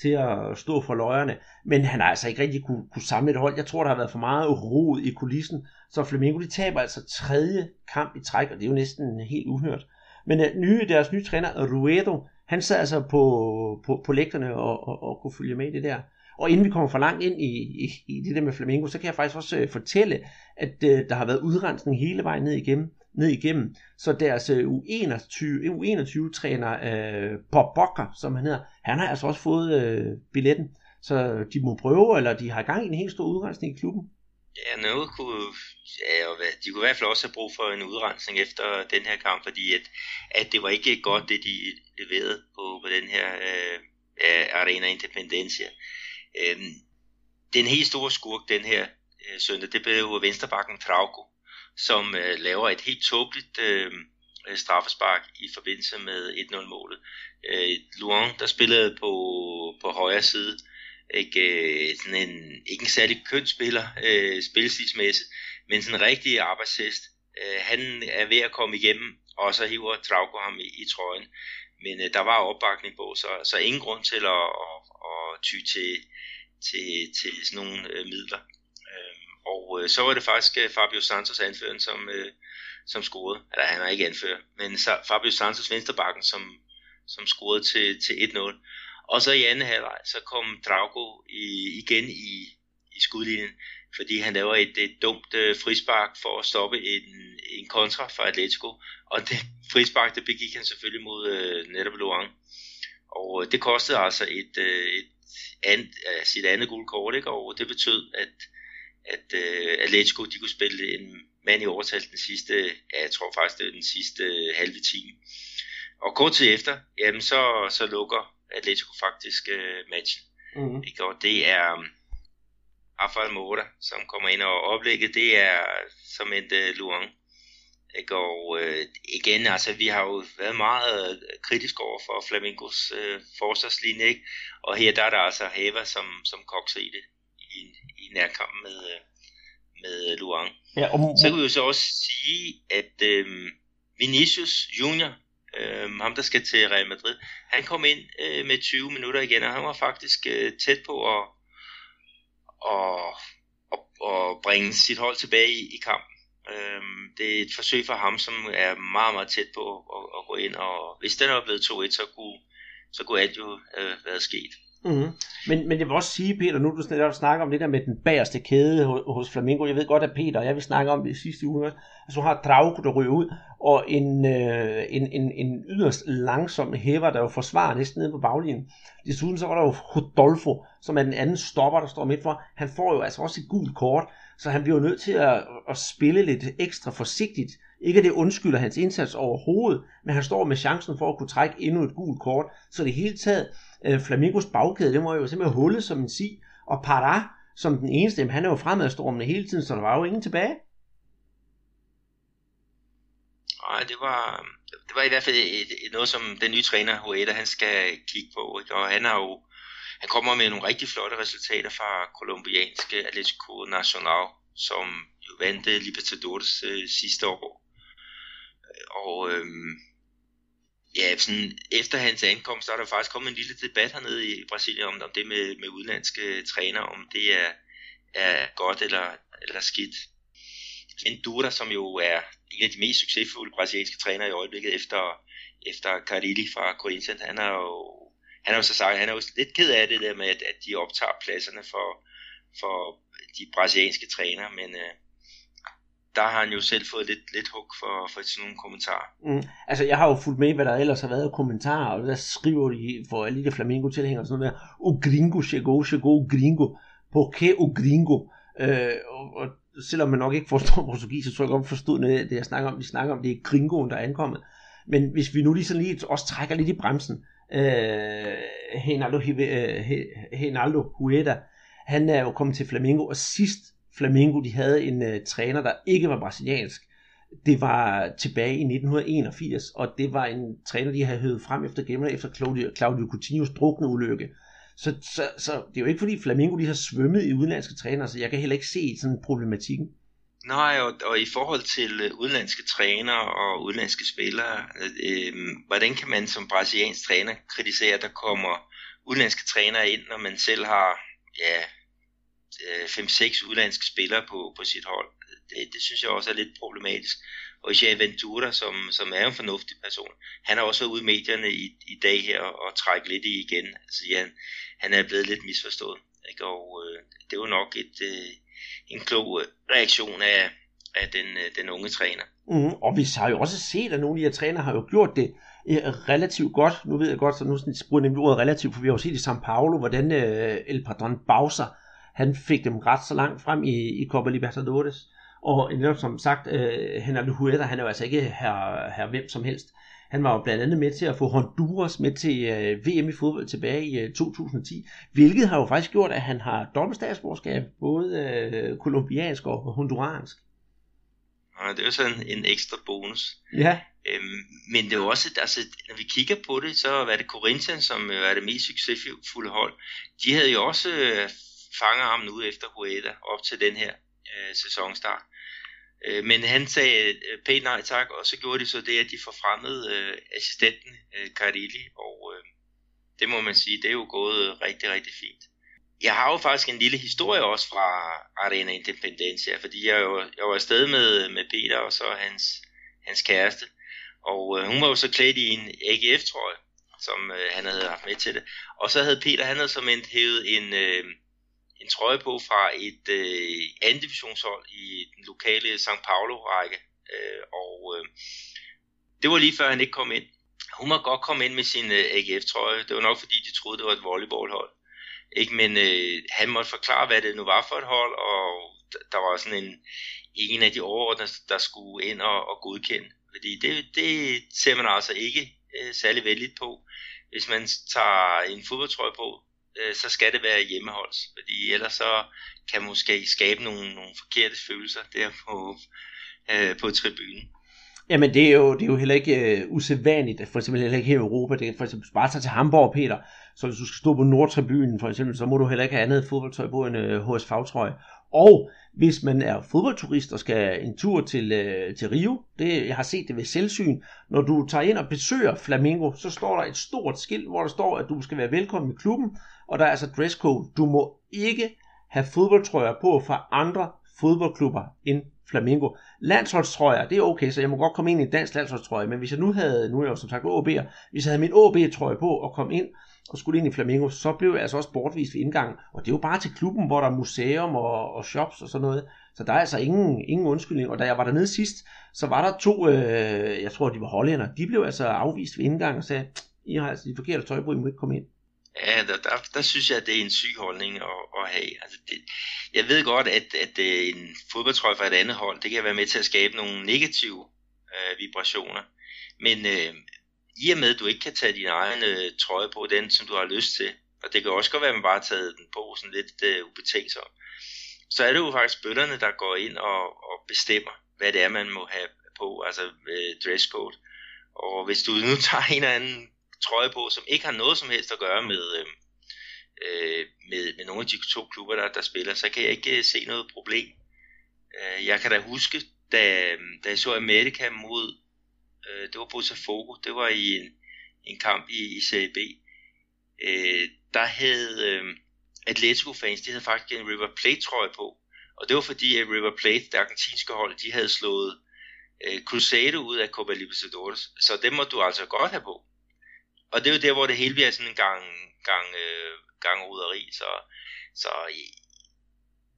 til at stå for løjerne, men han har altså ikke rigtig kunne, kunne samle et hold. Jeg tror, der har været for meget rod i kulissen, så Flamingo, de taber altså tredje kamp i træk, og det er jo næsten helt uhørt. Men uh, nye, deres nye træner, Ruedo, han sad altså på, på, på lægterne og, og, og kunne følge med i det der. Og inden vi kommer for langt ind i, i, i det der med Flamingo, så kan jeg faktisk også uh, fortælle, at uh, der har været udrensning hele vejen ned igennem. Ned igennem. Så deres uh, U21, U21-træner uh, Bob som han hedder, han har altså også fået uh, billetten. Så de må prøve, eller de har gang i en helt stor udrensning i klubben. Ja, noget kunne, ja, og de kunne i hvert fald også have brug for en udrensning efter den her kamp, fordi at, at det var ikke godt, det de leverede på, på den her øh, Arena Independencia. Øh, den helt store skurk den her øh, søndag, det blev jo Vensterbakken Trauco, som øh, laver et helt tåbeligt øh, straffespark i forbindelse med 1-0-målet. Øh, Luan, der spillede på, på højre side, ikke, øh, sådan en, ikke en særlig køn spiller øh, spilstilsmæssigt, men sådan en rigtig arbejdshest. Øh, han er ved at komme igennem, og så hiver Trauco ham i, i trøjen. Men øh, der var opbakning på, så, så ingen grund til at, at, at ty til, til, til sådan nogle øh, midler. Øh, og øh, så var det faktisk øh, Fabio Santos anføren, som, øh, som scorede. Eller han er ikke anfører, men Fabio Santos venstrebakken, som, som scorede til, til 1-0. Og så i anden halvleg, så kom Drago i, igen i, i skudlinjen, fordi han laver et, et dumt øh, frispark for at stoppe en, en kontra fra Atletico. Og det *laughs* frispark, det begik han selvfølgelig mod øh, netop Luang. Og øh, det kostede altså et, øh, et and, øh, sit andet gule kort, ikke? og det betød, at, at øh, Atletico de kunne spille en mand i overtal den sidste, ja, jeg tror faktisk det er den sidste øh, halve time. Og kort tid efter, jamen så, så lukker Atletico faktisk øh, matchen. Mm-hmm. Ikke? Og det er um, Rafael Mora, som kommer ind og oplægget, det er som en uh, Luang. Ikke? Og øh, igen, altså vi har jo været meget øh, kritisk over for Flamingos øh, forsvarslinje, ikke? og her der er der altså Hava, som, som kokser i det i, i nærkampen med, øh, med Luang. Ja, og... Så kan vi jo så også sige, at øh, Vinicius Junior øh, ham der skal til Real Madrid, han kom ind øh, med 20 minutter igen, og han var faktisk øh, tæt på at, at, at, at bringe sit hold tilbage i, i kampen. Øh, det er et forsøg for ham, som er meget, meget tæt på at, at gå ind, og hvis den var blevet 2-1, så kunne, så kunne alt jo øh, være sket. Mm-hmm. Men, men jeg vil også sige, Peter, nu du snakker om det der med den bagerste kæde hos, hos Flamingo. Jeg ved godt, at Peter og jeg vil snakke om det i sidste uge. Altså, du har Draugo, der ryger ud, og en, øh, en, en, en yderst langsom hæver, der jo forsvarer næsten nede på baglinjen. Desuden så var der jo Rodolfo, som er den anden stopper, der står midt for. Han får jo altså også et gult kort, så han bliver jo nødt til at, at spille lidt ekstra forsigtigt. Ikke at det undskylder hans indsats overhovedet, men han står med chancen for at kunne trække endnu et gult kort. Så det hele taget, øh, Flamingos bagkæde, det må jo simpelthen hullet som en si. Og Pará, som den eneste, han er jo fremadstormende hele tiden, så der var jo ingen tilbage. Nej, det var, øh, det var i hvert fald et, et, noget, som den nye træner, Hueda, han skal kigge på. Ikke? Og han har jo han kommer med nogle rigtig flotte resultater fra kolumbianske Atletico Nacional, som jo vandt øh, Libertadores øh, sidste år. Og øhm, ja, sådan, efter hans ankomst, så er der faktisk kommet en lille debat hernede i Brasilien om, om det med, med udenlandske træner, om det er, er godt eller, eller skidt. Endura, som jo er en af de mest succesfulde brasilianske trænere i øjeblikket efter, efter Carilli fra Corinthians, han har jo han har jo så sagt, han er jo lidt ked af det der med, at, at de optager pladserne for, for de brasilianske trænere, men øh, der har han jo selv fået lidt, lidt hug for, for sådan nogle kommentarer. Mm. Altså, jeg har jo fulgt med, hvad der ellers har været af kommentarer, og der skriver de for alle de flamingo-tilhængere og sådan noget der, o gringo chegou, chegou gringo, que o gringo. Øh, og, og, selvom man nok ikke forstår *laughs* portugis, så tror jeg godt forstå noget det jeg snakker om. Vi snakker om, det er gringoen, der er ankommet. Men hvis vi nu lige sådan lige også trækker lidt i bremsen, øh, Henaldo, øh, Henaldo Hueda, han er jo kommet til Flamengo, og sidst Flamengo de havde en uh, træner, der ikke var brasiliansk, det var tilbage i 1981, og det var en træner, de havde høvet frem efter gennem efter Claudio, Claudio Coutinhos drukne ulykke. Så, så, så det er jo ikke fordi Flamengo de har svømmet i udenlandske trænere, så jeg kan heller ikke se sådan problematikken. Nej, og, og i forhold til øh, udenlandske trænere og udenlandske spillere, øh, hvordan kan man som brasiliansk træner kritisere, at der kommer udenlandske trænere ind, når man selv har ja, Øh, 5-6 udlandske spillere på, på sit hold? Det, det synes jeg også er lidt problematisk. Og Jay Ventura, som, som er en fornuftig person, han har også været ude i medierne i, i dag her og, og trække lidt i igen. Altså, ja, han er blevet lidt misforstået. Ikke? Og øh, det var nok et... Øh, en klog reaktion af, af den, øh, den unge træner. Mm, og vi har jo også set, at nogle af de her træner har jo gjort det øh, relativt godt. Nu ved jeg godt, så nu bruger jeg nemlig ordet relativt, for vi har jo set i São Paulo, hvordan øh, El Padron Bowser han fik dem ret så langt frem i, i Copa Libertadores. Og netop som sagt, øh, Henrik Huerta, han er jo altså ikke her, her hvem som helst. Han var jo blandt andet med til at få Honduras med til øh, VM i fodbold tilbage i øh, 2010, hvilket har jo faktisk gjort, at han har dobbelt statsborgerskab, både øh, kolumbiansk og honduransk. Ja, det er jo sådan en ekstra bonus. Ja. Øhm, men det er jo også, altså, når vi kigger på det, så var det Corinthians, som øh, er det mest succesfulde hold. De havde jo også fanger ham nu efter Hueda op til den her øh, sæsonstart. Øh, men han sagde øh, pænt nej tak, og så gjorde de så det, at de forfremmede øh, assistenten øh, Carilli, og øh, det må man sige, det er jo gået øh, rigtig, rigtig fint. Jeg har jo faktisk en lille historie også fra Arena Independencia, fordi jeg, jo, jeg var afsted med, med Peter og så hans, hans kæreste, og øh, hun var jo så klædt i en AGF-trøje, som øh, han havde haft med til det. Og så havde Peter, han havde som endt hævet en, øh, en trøje på fra et øh, anden divisionshold i den lokale São Paulo-række. Øh, og øh, det var lige før han ikke kom ind. Hun må godt komme ind med sin øh, AGF-trøje. Det var nok fordi, de troede, det var et volleyballhold. Ikke? Men øh, han måtte forklare, hvad det nu var for et hold, og der var sådan en, en af de overordnede, der skulle ind og, og godkende. Fordi det, det ser man altså ikke øh, særlig vældigt på. Hvis man tager en fodboldtrøje på, øh, så skal det være hjemmeholds, fordi ellers så kan man måske skabe nogle, nogle forkerte følelser der på, øh, på tribunen. Jamen det er jo, det er jo heller ikke øh, usædvanligt, for eksempel heller ikke her i Europa, det er for eksempel bare tage til Hamburg, Peter, Så hvis du skal stå på Nordtribunen for eksempel, så må du heller ikke have andet fodboldtøj på end øh, HSV-trøje. Og hvis man er fodboldturist og skal en tur til, øh, til Rio, det, jeg har set det ved selvsyn, når du tager ind og besøger Flamingo, så står der et stort skilt, hvor der står, at du skal være velkommen i klubben, og der er altså dresscode. Du må ikke have fodboldtrøjer på fra andre fodboldklubber end Flamingo. Landsholdstrøjer, det er okay, så jeg må godt komme ind i en dansk landsholdstrøje, men hvis jeg nu havde, nu er jeg jo som sagt OB'er, hvis jeg havde min OB-trøje på og kom ind og skulle ind i Flamingo, så blev jeg altså også bortvist ved indgangen. Og det er jo bare til klubben, hvor der er museum og, og shops og sådan noget. Så der er altså ingen, ingen undskyldning. Og da jeg var dernede sidst, så var der to, øh, jeg tror de var hollænder, de blev altså afvist ved indgangen og sagde, I har altså de forkerte tøj på, I må ikke komme ind. Ja, der, der, der synes jeg, at det er en syg holdning at, at have. Altså det, jeg ved godt, at, at øh, en fodboldtrøje fra et andet hold, det kan være med til at skabe nogle negative øh, vibrationer. Men øh, i og med, at du ikke kan tage din egen øh, trøje på, den som du har lyst til, og det kan også godt være, at man bare har taget den på sådan lidt øh, ubetænksom, så er det jo faktisk bøllerne, der går ind og, og bestemmer, hvad det er, man må have på, altså øh, dresscode. Og hvis du nu tager en eller anden trøje på, som ikke har noget som helst at gøre med, øh, øh, med, med nogle af de to klubber, der, der spiller, så kan jeg ikke øh, se noget problem. Øh, jeg kan da huske, da, øh, da jeg så Amerika mod, øh, det var Botafogo, det var i en, en kamp i, i Serie B, øh, der havde øh, Atletico-fans, de havde faktisk en River Plate-trøje på, og det var fordi, at River Plate, det argentinske hold, de havde slået øh, Crusade ud af Copa Libertadores, så det må du altså godt have på. Og det er jo der, hvor det hele bliver sådan en gang, gang, øh, gang roderi. Så, så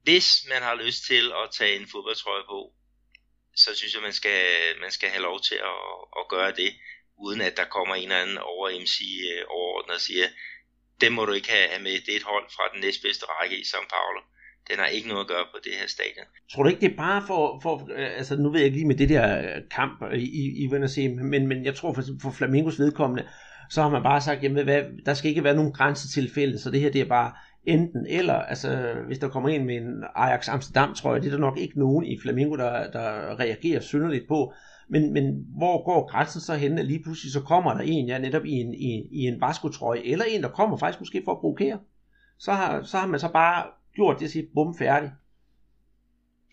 hvis man har lyst til at tage en fodboldtrøje på, så synes jeg, man skal, man skal have lov til at, at gøre det, uden at der kommer en eller anden over MC øh, overordnet og siger, det må du ikke have med, det er et hold fra den næstbedste række i São Paulo. Den har ikke noget at gøre på det her stadion. Tror du ikke, det er bare for, for øh, altså nu ved jeg ikke lige med det der øh, kamp øh, i, i, i men, men jeg tror for, for Flamingos vedkommende, så har man bare sagt, jamen hvad, der skal ikke være nogen grænsetilfælde, så det her det er bare enten eller, altså hvis der kommer en med en Ajax Amsterdam trøje, det er der nok ikke nogen i Flamingo, der, der reagerer synderligt på, men, men hvor går grænsen så hen, at lige pludselig så kommer der en, ja netop i en, i, i en Vasco-trøje, eller en, der kommer faktisk måske for at provokere, så har, så har man så bare gjort det sit bum, færdig.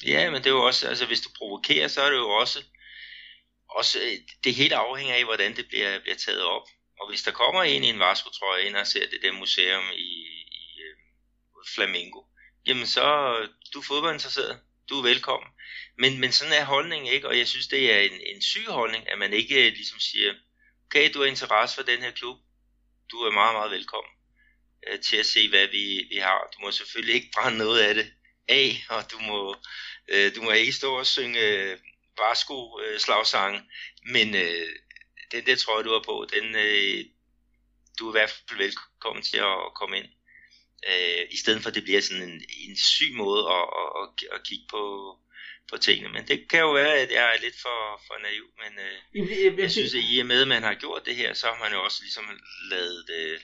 Ja, men det er jo også, altså hvis du provokerer, så er det jo også, også det helt afhænger af, hvordan det bliver, bliver taget op. Og hvis der kommer en i en Vasco-trøje ind og ser det der museum i, i Flamingo, jamen så du er fodboldinteresseret, du er velkommen. Men, men sådan er holdningen ikke, og jeg synes, det er en, en syg holdning, at man ikke øh, ligesom siger, okay, du har interesse for den her klub, du er meget, meget velkommen øh, til at se, hvad vi, vi har. Du må selvfølgelig ikke brænde noget af det af, og du må, øh, du må ikke stå og synge uh, øh, øh slagsange, men øh, den der trøje, du har på, den, øh, du er i hvert fald velkommen til at komme ind. Øh, I stedet for, at det bliver sådan en, en syg måde at, at, at, kigge på, på tingene. Men det kan jo være, at jeg er lidt for, for naiv, men øh, jeg, jeg synes, at i og med, at man har gjort det her, så har man jo også ligesom lavet øh,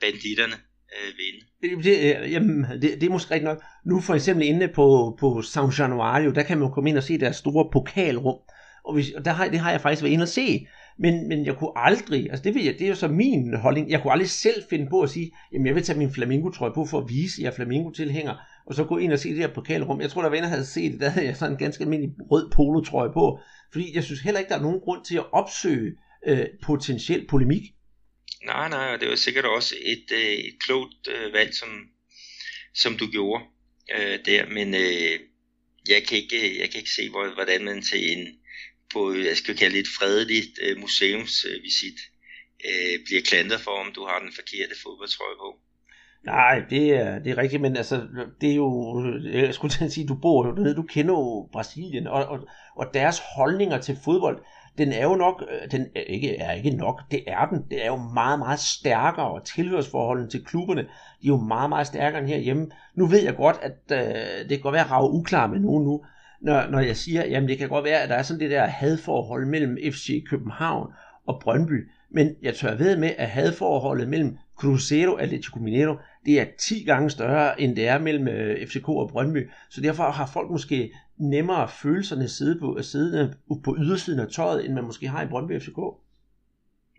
banditterne øh, vinde. Det, jamen, det, det er måske rigtigt nok. Nu for eksempel inde på, på San Januario, der kan man jo komme ind og se deres store pokalrum. Og, hvis, og der har, det har jeg faktisk været inde og se. Men, men jeg kunne aldrig, altså det, vil jeg, det er jo så min holdning, jeg kunne aldrig selv finde på at sige, jamen jeg vil tage min flamingo-trøje på for at vise, at jeg er flamingo-tilhænger, og så gå ind og se det her pokalrum. Jeg tror, der var en, der havde set det, der havde jeg sådan en ganske almindelig rød polotrøje på, fordi jeg synes heller ikke, der er nogen grund til at opsøge øh, potentiel polemik. Nej, nej, og det var sikkert også et, øh, et klogt øh, valg, som, som du gjorde øh, der, men øh, jeg, kan ikke, øh, jeg kan ikke se, hvordan man til en, på, jeg skal kalde det et fredeligt øh, museumsvisit, øh, bliver klantet for, om du har den forkerte fodboldtrøje på. Nej, det er, det er rigtigt, men altså, det er jo, jeg skulle til at sige, du bor jo dernede, du kender jo Brasilien, og, og, og deres holdninger til fodbold, den er jo nok, øh, den er ikke, er ikke nok, det er den, det er jo meget, meget stærkere, og tilhørsforholdene til klubberne, de er jo meget, meget stærkere end herhjemme. Nu ved jeg godt, at øh, det kan godt være rave uklar med nogen nu, når, når jeg siger, jamen det kan godt være, at der er sådan det der hadforhold mellem FC København og Brøndby, men jeg tør ved med, at hadforholdet mellem Cruzeiro og Atletico Mineiro, det er 10 gange større, end det er mellem øh, FCK og Brøndby. Så derfor har folk måske nemmere følelserne sidde på, sidde på ydersiden af tøjet, end man måske har i Brøndby FCK.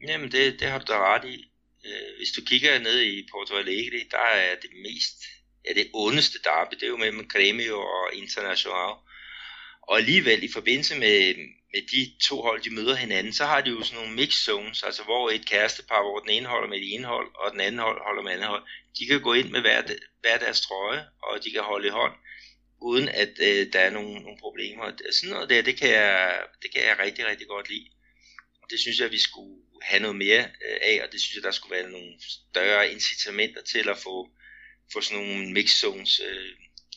Jamen, det, det har du da ret i. Øh, hvis du kigger ned i Porto Alegre, der er det mest, ja det ondeste derby, det er jo mellem Grêmio og Internacional. Og alligevel i forbindelse med, med de to hold, de møder hinanden, så har de jo sådan nogle mix zones, altså hvor et kærestepar, hvor den ene holder med det ene hold, og den anden hold holder med andet hold, de kan gå ind med hver, hver deres trøje, og de kan holde i hånd, uden at øh, der er nogle, nogle problemer. Sådan noget der, det kan, jeg, det kan jeg rigtig, rigtig godt lide. Og det synes jeg, vi skulle have noget mere øh, af, og det synes jeg, der skulle være nogle større incitamenter til at få, få sådan nogle mix zones øh,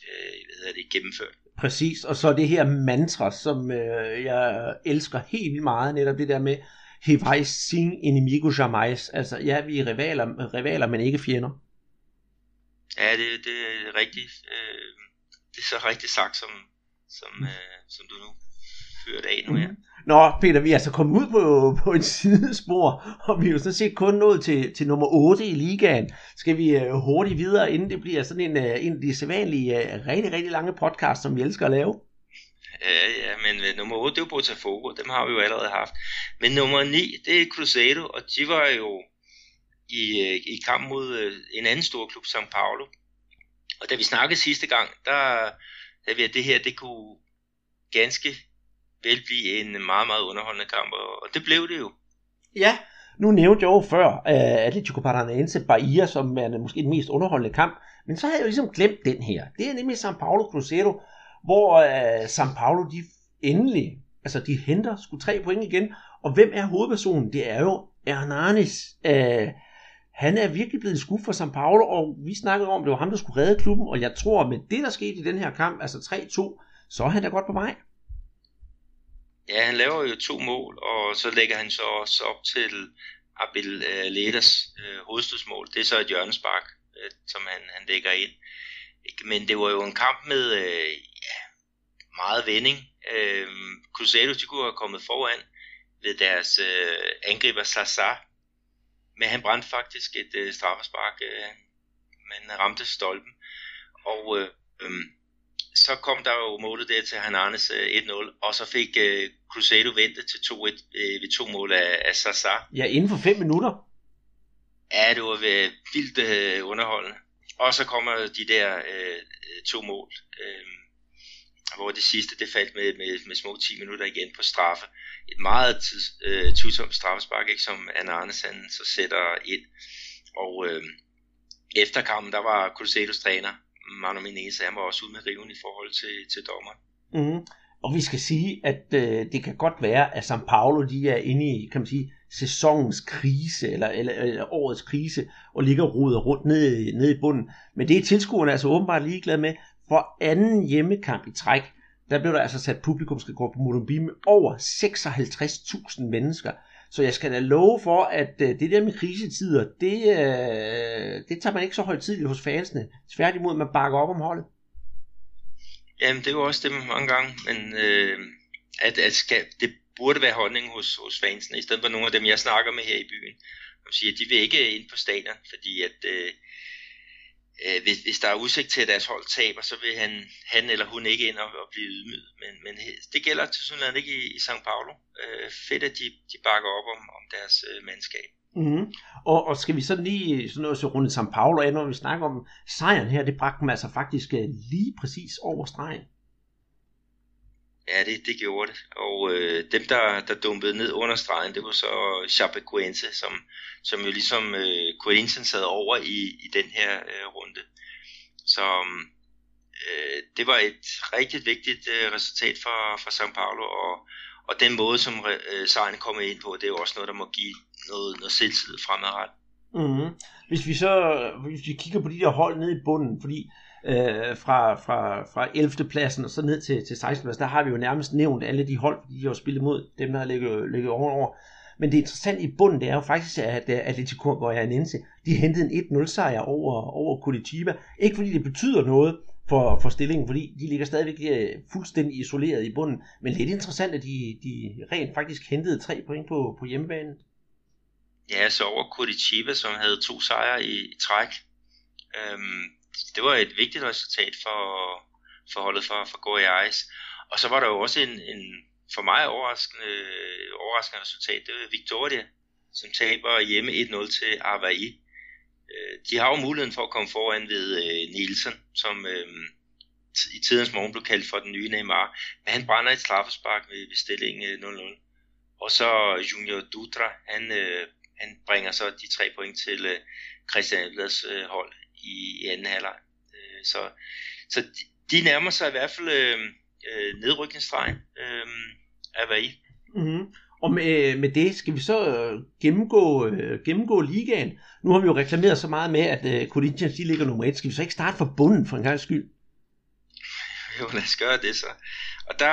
øh, hvad hedder det, gennemført. Præcis, og så det her mantra, som øh, jeg elsker helt vildt meget, netop det der med, Hevai sin inimigo jamais, altså ja, vi er rivaler, rivaler men ikke fjender. Ja, det, det er rigtigt. Øh, det er så rigtigt sagt, som, som, øh, som du nu ført af nu, ja. Mm. Nå, Peter, vi er altså kommet ud på, på et sidespor, og vi er jo sådan set kun nået til, til nummer 8 i ligaen. Skal vi øh, hurtigt videre, inden det bliver sådan en, uh, en af de sædvanlige, uh, rigtig, rigtig lange podcast, som vi elsker at lave? Ja, ja, men nummer 8, det er jo Botafogo, dem har vi jo allerede haft. Men nummer 9, det er Cruzeiro, og de var jo i, i kamp mod en anden stor klub, São Paulo. Og da vi snakkede sidste gang, der, der vi, at det her, det kunne ganske vil blive en meget, meget underholdende kamp, og det blev det jo. Ja, nu nævnte jeg jo før uh, Atletico Paranaense Bahia, som er måske den mest underholdende kamp, men så har jeg jo ligesom glemt den her. Det er nemlig San Paulo Cruzeiro, hvor uh, São Paulo de endelig, altså de henter sgu tre point igen, og hvem er hovedpersonen? Det er jo Hernanes. Uh, øh, han er virkelig blevet skudt for San Paulo, og vi snakkede om, at det var ham, der skulle redde klubben, og jeg tror, med det, der skete i den her kamp, altså 3-2, så er han da godt på vej. Ja, han laver jo to mål, og så lægger han så også op til Abel uh, øh, Leders øh, hovedstødsmål. Det er så et hjørnespark, øh, som han, han lægger ind. Men det var jo en kamp med ja, meget vending. Uh, Cruzeiro de kunne have kommet foran ved deres angriber Sasa, men han brændte faktisk et straffespark, uh, men ramte stolpen. Og øh, øh, så kom der jo målet der til Hernandez 1-0, og så fik uh, Cruzeiro ventet til 2-1 uh, ved to mål af, af Sasa. Ja, inden for 5 minutter. Ja, det var uh, vildt uh, underholdende. Og så kommer de der uh, to mål, uh, hvor det sidste det faldt med, med, med små 10 minutter igen på straffe. Et meget uh, tvivlsomt straffespark, ikke, som Hernandez han så sætter ind. Og uh, efter kampen, der var Cruzeiros træner, Manu Menezes, han var også ude med riven i forhold til, til dommer. Mm. Og vi skal sige, at øh, det kan godt være, at São Paulo de er inde i, kan man sige, sæsonens krise, eller, eller, eller årets krise, og ligger rodet rundt nede, nede i bunden. Men det er tilskuerne altså åbenbart ligeglade med. For anden hjemmekamp i træk, der blev der altså sat publikumsrekord på Morumbi med over 56.000 mennesker. Så jeg skal da love for, at øh, det der med krisetider, det, øh, det tager man ikke så højtidligt hos fansene. Tværtimod, man bakker op om holdet. Jamen, det er jo også det mange gange, men øh, at, at skal, det burde være holdningen hos, hos fansene, i stedet for nogle af dem, jeg snakker med her i byen. De siger, at de vil ikke ind på stadion, fordi at øh, øh, hvis, hvis der er udsigt til, at deres hold taber, så vil han, han eller hun ikke ind og, og blive ydmyget. Men, men det gælder til sådan ikke i, i São Paulo. Øh, fedt, at de, de bakker op om, om deres øh, mandskab. Mm-hmm. Og, og skal vi så lige sådan noget så rundt São Paulo af, når vi snakker om sejren her, det bragte dem altså faktisk øh, lige præcis over stregen. Ja, det, det gjorde det. Og øh, dem, der, der dumpede ned under stregen, det var så Chapecoense, som, som jo ligesom øh, Corinthians sad over i, i den her øh, runde. Så øh, det var et rigtig vigtigt øh, resultat for, for São Paulo, og, og den måde, som øh, sejren kommer ind på, det er jo også noget, der må give noget, noget selvtillid fremadrettet. Mm-hmm. Hvis vi så hvis vi kigger på de der hold nede i bunden, fordi øh, fra, fra, fra 11. pladsen og så ned til, til 16. pladsen, der har vi jo nærmest nævnt alle de hold, de har spillet mod dem, der har ligget, ligget ovenover. Men det interessante i bunden, det er jo faktisk, at øh, Atletico Goianense, de hentede en 1-0 sejr over, over Curitiba. Ikke fordi det betyder noget for, for stillingen, fordi de ligger stadigvæk øh, fuldstændig isoleret i bunden. Men lidt interessant, at de, de rent faktisk hentede tre point på, på hjemmebanen. Ja, så over Curitiba, som havde to sejre i, i træk. Øhm, det var et vigtigt resultat for, for holdet for, for Goiás. Og så var der jo også en, en for mig overraskende, overraskende resultat. Det var Victoria, som taber hjemme 1-0 til Avaí. Øh, de har jo muligheden for at komme foran ved øh, Nielsen, som øh, i tidens morgen blev kaldt for den nye Neymar. Men han brænder et straffespark ved, ved stillingen 0-0. Og så Junior Dutra, han, han bringer så de tre point til øh, Christian Edvards hold i, i anden halvleg. Øh, så så de, de nærmer sig i hvert fald øh, øh, nedrykningsstregen øh, af Avaí. Mm-hmm. Og med, med det skal vi så øh, gennemgå, øh, gennemgå ligaen. Nu har vi jo reklameret så meget med, at øh, Corinthians de ligger nummer et. Skal vi så ikke starte fra bunden for en gang skyld? Jo, lad os gøre det så. Og der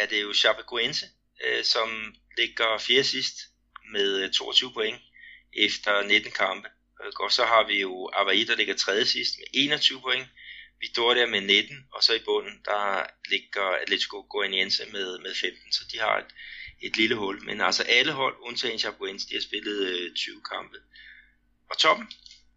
er det jo Chapecoense, øh, som ligger fjerde sidst med 22 øh, point efter 19 kampe. Øh, og så har vi jo Avaí, der ligger tredje sidst med 21 point. Victoria med 19, og så i bunden, der ligger Atletico Goianiense med, med 15, så de har et, et lille hul. Men altså alle hold, undtagen Chapecoense, de har spillet øh, 20 kampe. Og toppen?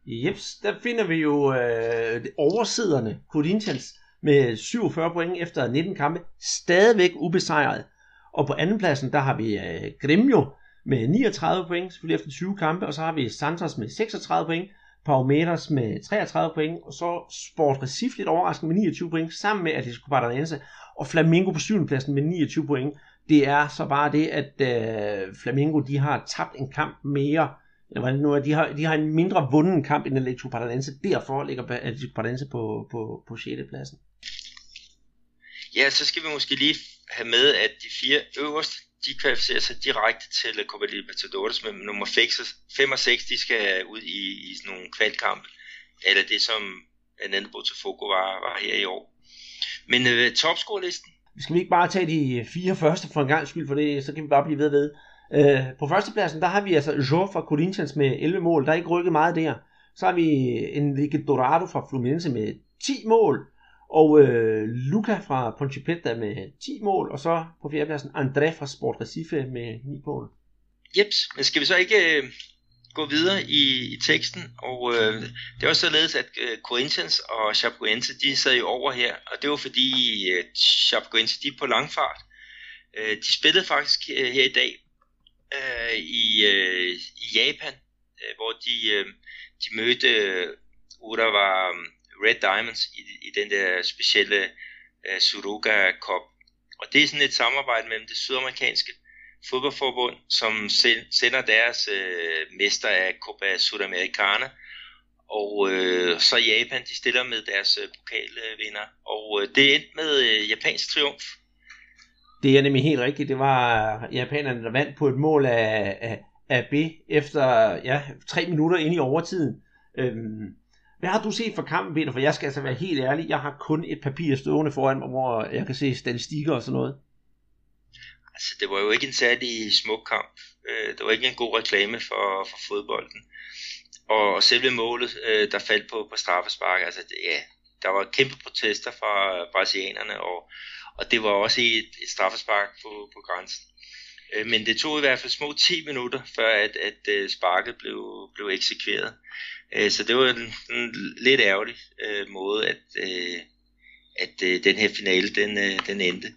Jeps, der finder vi jo øh, oversiderne, Corinthians, med 47 point efter 19 kampe, stadigvæk ubesejret. Og på andenpladsen, der har vi øh, Gremio med 39 point, selvfølgelig efter 20 kampe, og så har vi Santos med 36 point, Palmeiras med 33 point, og så Sport Recife lidt overraskende med 29 point, sammen med Atletico Paranaense, og Flamengo på 7. pladsen med 29 point. Det er så bare det, at øh, Flamengo de har tabt en kamp mere, eller hvordan nu er, de har, de har en mindre vunden kamp end Atletico Paranaense, derfor ligger Atletico Paranaense på, på, på 6. pladsen. Ja, så skal vi måske lige have med, at de fire øverste, de kvalificerer sig direkte til Copa Libertadores, men nummer 5 og 6, de skal ud i, i sådan nogle kvalkamp, eller det som Nando Botafogo var, var her i år. Men øh, topscore-listen? Skal vi ikke bare tage de fire første for en gang skyld, for det, så kan vi bare blive ved ved. Øh, på førstepladsen, der har vi altså Jo fra Corinthians med 11 mål. Der er ikke rykket meget der. Så har vi Enrique Dorado fra Fluminense med 10 mål. Og øh, Luca fra Ponte med 10 mål, og så på fjerdepladsen André fra Sport Recife med 9 mål. Jeps, men skal vi så ikke øh, gå videre i, i teksten? Og øh, det er også således, at øh, Corinthians og Chapecoense, de sad jo over her, og det var fordi øh, Chapecoense, de er på langfart. Øh, de spillede faktisk øh, her i dag øh, i, øh, i Japan, øh, hvor de, øh, de mødte øh, Urawa Red Diamonds i, i den der specielle øh, uh, Suruga Cup. Og det er sådan et samarbejde mellem det sydamerikanske fodboldforbund, som sender deres uh, mester af Copa Sudamericana, og uh, så Japan, de stiller med deres uh, pokalvinder. Og uh, det endte med uh, japansk triumf. Det er nemlig helt rigtigt. Det var japanerne, der vandt på et mål af, af, af B efter ja, tre minutter ind i overtiden. Øhm, hvad har du set for kampen, Peter? For jeg skal altså være helt ærlig, jeg har kun et papir stående foran mig, hvor jeg kan se statistikker og sådan noget. Altså, det var jo ikke en særlig smuk kamp. Øh, det var ikke en god reklame for, for fodbolden. Og selve målet, øh, der faldt på, på straffespark, altså det, ja, der var kæmpe protester fra øh, brasilianerne, og, og det var også et, et straffespark på, på grænsen. Men det tog i hvert fald små 10 minutter, før at, at sparket blev, blev eksekveret. Øh, så det var en, en lidt ærgerlig øh, måde, at, øh, at øh, den her finale den, øh, den endte.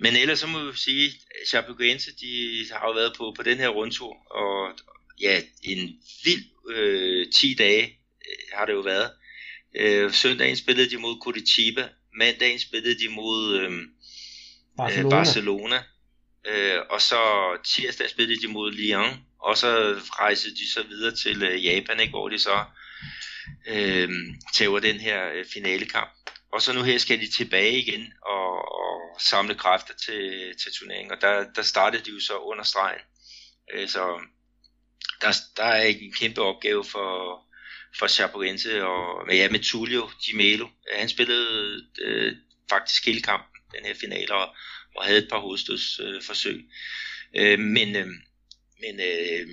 Men ellers så må vi sige, at Chapecoense, de har jo været på, på den her rundtur, og ja, en vild øh, 10 dage øh, har det jo været. Øh, søndagen spillede de mod Curitiba, mandagen spillede de mod øh, Barcelona, øh, Barcelona øh, og så tirsdag spillede de mod Lyon, og så rejste de så videre til øh, Japan, ikke, hvor de så øh, tager den her øh, finalekamp. Og så nu her skal de tilbage igen og, og samle kræfter til, til turneringen, og der, der startede de jo så under stregen. Øh, så der, der er en kæmpe opgave for, for Chapecoense og med, ja, med Tullio Di Melo. Han spillede øh, faktisk hele kampen, den her finale, og, og havde et par hovedstødsforsøg. Øh, men øh, men øh,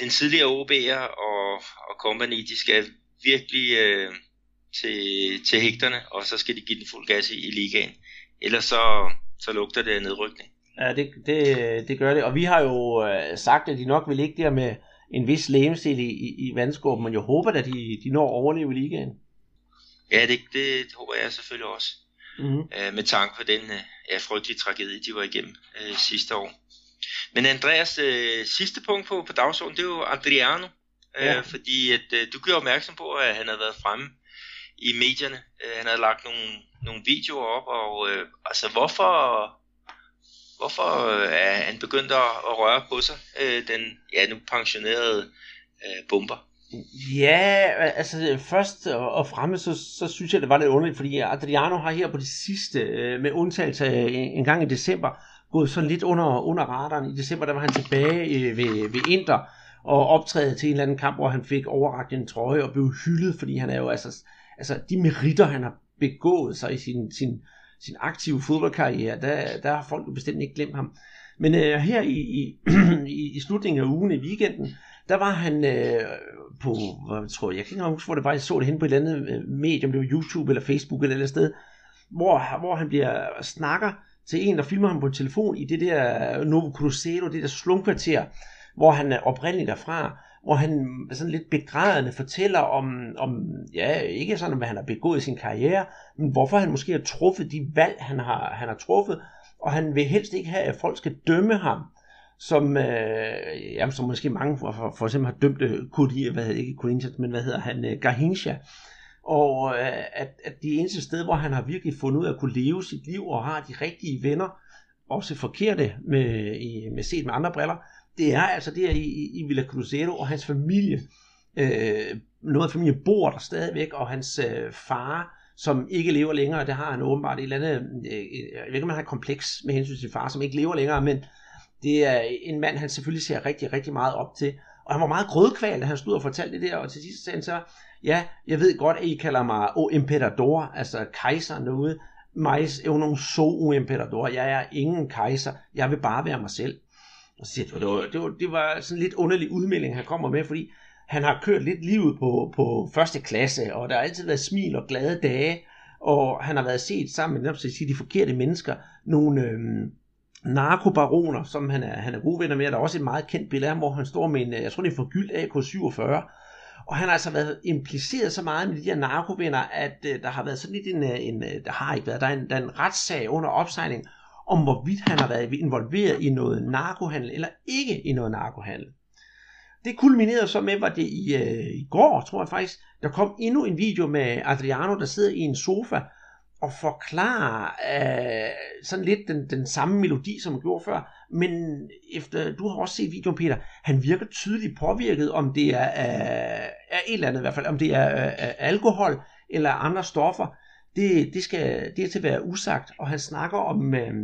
den tidligere OB'er og, og company, de skal virkelig øh, til, til hægterne, og så skal de give den fuld gas i, i ligaen. Ellers så, så lugter det nedrykning. Ja, det, det, det gør det. Og vi har jo øh, sagt, at de nok vil ligge der med en vis lægemstil i, i, i vandskåben, men jeg håber at de, de når at overleve i ligaen. Ja, det, det, det håber jeg selvfølgelig også. Mm-hmm. Øh, med tanke på den øh, ja, frygtelige tragedie, de var igennem øh, sidste år. Men Andreas, øh, sidste punkt på, på dagsordenen, det er jo Adriano. Øh, ja. Fordi at, øh, du gjorde opmærksom på, at han havde været fremme i medierne. Øh, han havde lagt nogle, nogle videoer op, og øh, altså hvorfor, hvorfor øh, er han begyndt at, at røre på sig, øh, den ja, nu pensionerede øh, bomber? Ja, altså først og fremmest, så, så synes jeg, det var lidt underligt, fordi Adriano har her på det sidste, øh, med undtagelse en gang i december, gået sådan lidt under, under radaren. I december, der var han tilbage øh, ved, ved Inter, og optræde til en eller anden kamp, hvor han fik overragt en trøje og blev hyldet, fordi han er jo altså, altså de meritter, han har begået sig i sin, sin, sin aktive fodboldkarriere, der, der har folk jo bestemt ikke glemt ham. Men øh, her i, i, *clears throat* i, slutningen af ugen i weekenden, der var han øh, på, hvad tror jeg, jeg kan ikke huske, hvor det var, jeg så det hen på et eller andet øh, medium, det var YouTube eller Facebook eller et eller andet sted, hvor, hvor han bliver øh, snakker til en, der filmer ham på en telefon i det der Novo Cruzeiro, det der slumkvarter, hvor han er oprindeligt derfra, hvor han sådan lidt begrædende fortæller om, om, ja, ikke sådan, hvad han har begået i sin karriere, men hvorfor han måske har truffet de valg, han har, han har truffet, og han vil helst ikke have, at folk skal dømme ham, som, øh, jamen, som måske mange for, for, for eksempel har dømt øh, Kudi, hvad hedder ikke Corinthians, men hvad hedder han, øh, Garhinsha, og øh, at, at det eneste sted, hvor han har virkelig fundet ud af at kunne leve sit liv og har de rigtige venner, også forkerte med, i, med set med andre briller, det er altså der i, i Villa Cruzeiro og hans familie. Øh, noget af familien bor der stadigvæk, og hans øh, far, som ikke lever længere, det har han åbenbart et eller andet, øh, jeg ved ikke om han har kompleks med hensyn til sin far, som ikke lever længere, men det er en mand, han selvfølgelig ser rigtig, rigtig meget op til. Og han var meget grødkval, da han stod og fortalte det der, og til sidst sagde han så, ja, jeg ved godt, at I kalder mig O Emperador, altså kejser noget, mais eu não sou um imperador, jeg er ingen kejser, jeg vil bare være mig selv. Og så siger det, var, det, var, det var sådan lidt underlig udmelding, han kommer med, fordi han har kørt lidt livet på, på første klasse, og der har altid været smil og glade dage, og han har været set sammen med sige, de forkerte mennesker, nogle øhm, narkobaroner, som han er, han er gode venner med, der er også et meget kendt billede af ham, hvor han står med en, øh, jeg tror det er forgyldt AK-47, og han har altså været impliceret så meget med de her narkovenner, at øh, der har været sådan lidt en, øh, en, øh, der har ikke været, der er en, der er en retssag under opsejling, om hvorvidt han har været involveret i noget narkohandel, eller ikke i noget narkohandel. Det kulminerede så med, var det i, øh, i går, tror jeg faktisk, der kom endnu en video med Adriano, der sidder i en sofa, og forklare øh, sådan lidt den, den samme melodi, som han gjorde før. Men efter, du har også set videoen, Peter, han virker tydeligt påvirket, om det er øh, er et eller andet i hvert fald, om det er øh, alkohol eller andre stoffer. Det, det, skal, det er til at være usagt, og han snakker om, øh,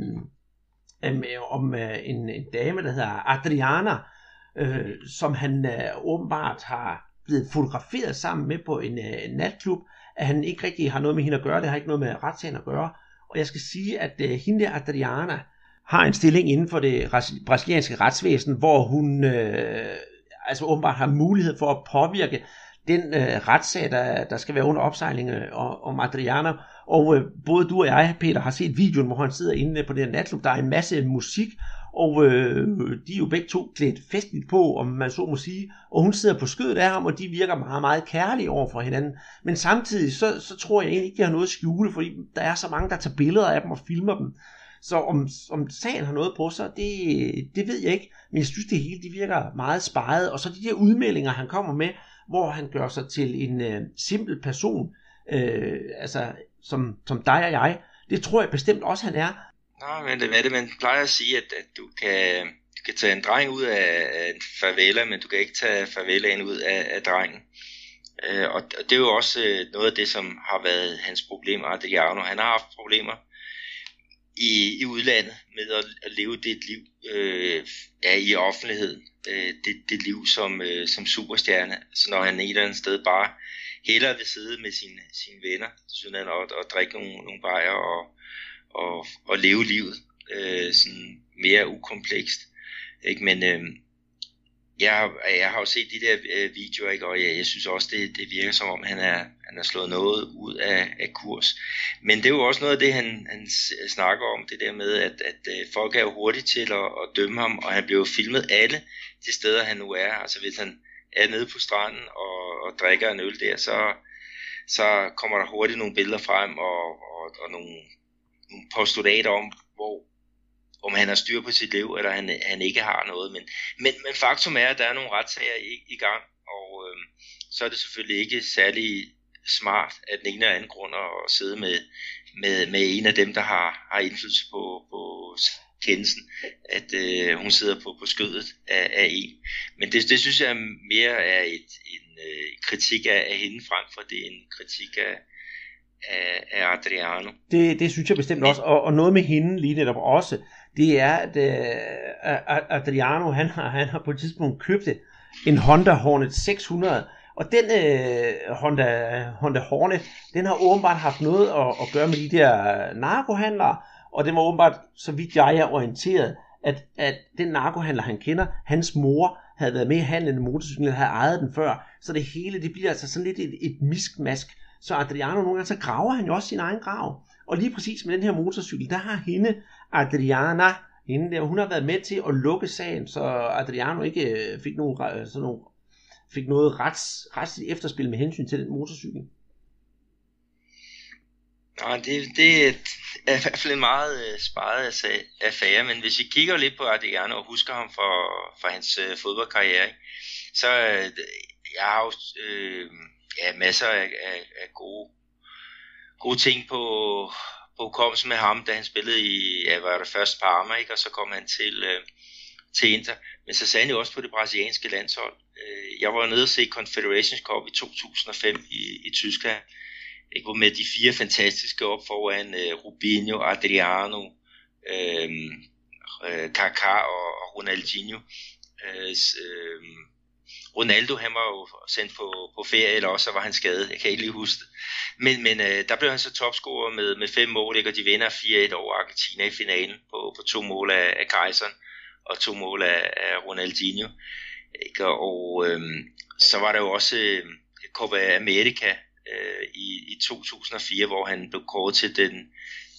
øh, om øh, en, en dame, der hedder Adriana, øh, som han øh, åbenbart har blevet fotograferet sammen med på en øh, natklub, at han ikke rigtig har noget med hende at gøre, det har ikke noget med retssagen at gøre. Og jeg skal sige, at øh, hende der Adriana har en stilling inden for det brasilianske retsvæsen, hvor hun øh, altså åbenbart har mulighed for at påvirke den øh, retssag, der, der skal være under opsejling øh, om Adriana. Og øh, både du og jeg, Peter, har set videoen, hvor han sidder inde på den natklub. Der er en masse musik, og øh, de er jo begge to klædt festligt på, om man så må sige, og hun sidder på skødet af ham, og de virker meget, meget kærlige over for hinanden. Men samtidig, så, så tror jeg egentlig ikke, de har noget at skjule, fordi der er så mange, der tager billeder af dem og filmer dem. Så om, om sagen har noget på sig, det, det ved jeg ikke, men jeg synes, det hele det virker meget sparet. Og så de der udmeldinger, han kommer med, hvor han gør sig til en øh, simpel person, øh, altså som, som dig og jeg, det tror jeg bestemt også, han er. Nej, men det er det, man plejer at sige, at, at du, kan, du kan tage en dreng ud af, af en favela, men du kan ikke tage favelaen ud af, af drengen. Øh, og, og det er jo også øh, noget af det, som har været hans problem, Adriano. Han har haft problemer i, i udlandet med at, at leve det liv øh, ja, i offentligheden. Øh, det, det liv som, øh, som superstjerne. Så når han et eller andet sted bare hellere vil sidde med sine, sine venner, synes han, og, og drikke nogle, nogle bajer og, og, og leve livet øh, sådan mere ukomplekst. Ikke? Men øh, jeg, jeg har jo set de der øh, videoer, ikke? og jeg, jeg synes også, det, det virker som om, han er, han er slået noget ud af, af kurs. Men det er jo også noget af det, han, han snakker om, det der med, at, at øh, folk er jo hurtige til at, at dømme ham, og han bliver jo filmet alle de steder, han nu er. Altså hvis han er nede på stranden og, og drikker en øl der, så, så kommer der hurtigt nogle billeder frem, og, og, og nogle, nogle postulater om, hvor om han har styr på sit liv, eller han, han ikke har noget. Men, men, men faktum er, at der er nogle retssager i, i gang, og øh, så er det selvfølgelig ikke særlig smart af den ene eller anden grund at sidde med, med, med en af dem, der har, har indflydelse på, på kendelsen, at øh, hun sidder på, på skødet af, af en. Men det, det synes jeg mere er et, en øh, kritik af, af hende frem for det er en kritik af, af, af Adriano. Det, det synes jeg bestemt også, og, og noget med hende lige netop også, det er, at uh, Adriano, han har, han har på et tidspunkt købt en Honda Hornet 600, og den uh, Honda, Honda Hornet, den har åbenbart haft noget at, at gøre med de der narkohandlere, og det var åbenbart, så vidt jeg er orienteret, at, at den narkohandler, han kender, hans mor havde været med i handlen en motorcyklen, havde ejet den før, så det hele, det bliver altså sådan lidt et, et miskmask. Så Adriano nogle gange, så graver han jo også sin egen grav. Og lige præcis med den her motorcykel, der har hende, Adriana, hende der, hun har været med til at lukke sagen, så Adriano ikke øh, fik, nogen, øh, sådan nogle, fik noget rets, retsligt efterspil med hensyn til den motorcykel. Nej, det, det er i hvert fald en meget øh, sparet affære, men hvis vi kigger lidt på Adriano og husker ham for, for hans øh, fodboldkarriere, så jeg har jo øh, ja, masser af, af, af gode, gode ting på, på hukommelsen med ham, da han spillede i, ja, var det først Parma, ikke? og så kom han til, øh, til Inter, men så sagde han jo også på det brasilianske landshold. Øh, jeg var nede og se Confederations Cup i 2005 i, i Tyskland, ikke? hvor med de fire fantastiske op foran øh, Rubinho, Adriano, øh, øh Kaká og, og Ronaldinho. Øh, øh, Ronaldo, han var jo sendt på, på ferie, eller også var han skadet, jeg kan ikke lige huske det. Men, men øh, der blev han så topscorer med, med fem mål, ikke? og de vinder 4-1 over Argentina i finalen på, på to mål af, af Kajseren og to mål af, af Ronaldinho. Ikke? Og øh, så var der jo også øh, Copa America øh, i, i 2004, hvor han blev kåret til den,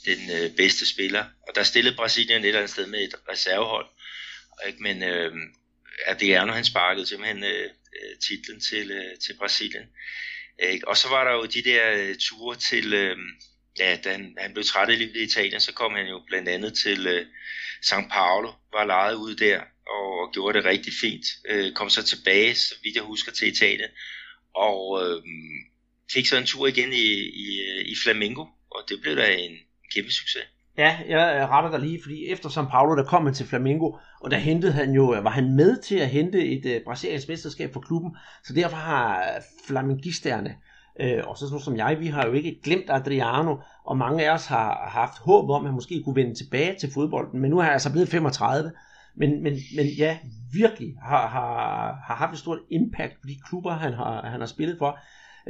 den øh, bedste spiller. Og der stillede Brasilien et eller andet sted med et reservehold. Ikke? Men øh, at det er, når han sparkede simpelthen øh, øh, titlen til, øh, til Brasilien. Ikke? Og så var der jo de der øh, ture til, øh, ja, da han, han blev træt i livet i Italien, så kom han jo blandt andet til øh, São Paulo, var lejet ud der og, og gjorde det rigtig fint. Øh, kom så tilbage, så vidt jeg husker, til Italien, og øh, fik så en tur igen i, i, øh, i Flamingo, og det blev da en kæmpe succes. Ja, jeg retter dig lige, fordi efter São Paulo, der kom han til Flamengo, og der hentede han jo, øh, var han med til at hente et øh, brasiliansk mesterskab for klubben, så derfor har øh, flamingisterne, øh, og så sådan som jeg, vi har jo ikke glemt Adriano, og mange af os har haft håb om, at han måske kunne vende tilbage til fodbolden, men nu er han altså blevet 35, men, men, men ja, virkelig har, har, har haft et stort impact på de klubber, han har, han har spillet for.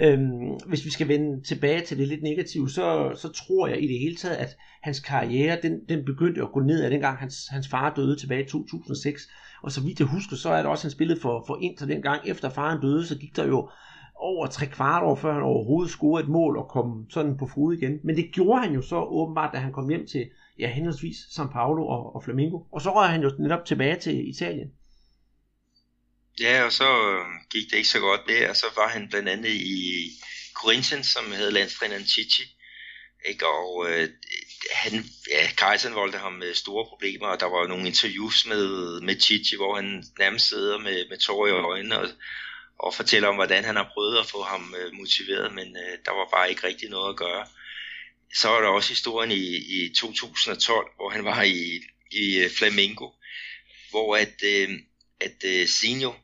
Øhm, hvis vi skal vende tilbage til det lidt negative, så, så tror jeg i det hele taget, at hans karriere, den, den begyndte at gå ned af dengang hans, hans far døde tilbage i 2006. Og så vidt jeg husker, så er det også, han spillede for, for Inter dengang. Efter faren døde, så gik der jo over tre kvart år, før han overhovedet scorede et mål og kom sådan på fod igen. Men det gjorde han jo så åbenbart, da han kom hjem til ja, henholdsvis São Paulo og, og Flamengo. Og så røg han jo netop tilbage til Italien. Ja, og så øh, gik det ikke så godt der, og så var han blandt andet i Corinthians, som havde landstræneren Chichi. Ikke? Og øh, han, ja, Kajsen voldte ham med store problemer, og der var nogle interviews med, med Chichi, hvor han nærmest sidder med, med tårer i øjnene og, og fortæller om, hvordan han har prøvet at få ham øh, motiveret, men øh, der var bare ikke rigtig noget at gøre. Så var der også historien i, i 2012, hvor han var i, i øh, Flamingo, hvor at, øh, at øh, Senior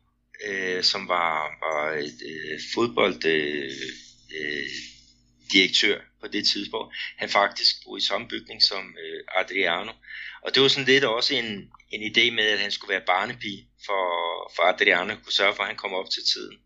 øh, som var, var et øh, fodbold øh, øh, direktør på det tidspunkt, han faktisk boede i samme bygning som øh, Adriano. Og det var sådan lidt også en, en idé med, at han skulle være barnepige for, for Adriano, kunne sørge for, at han kom op til tiden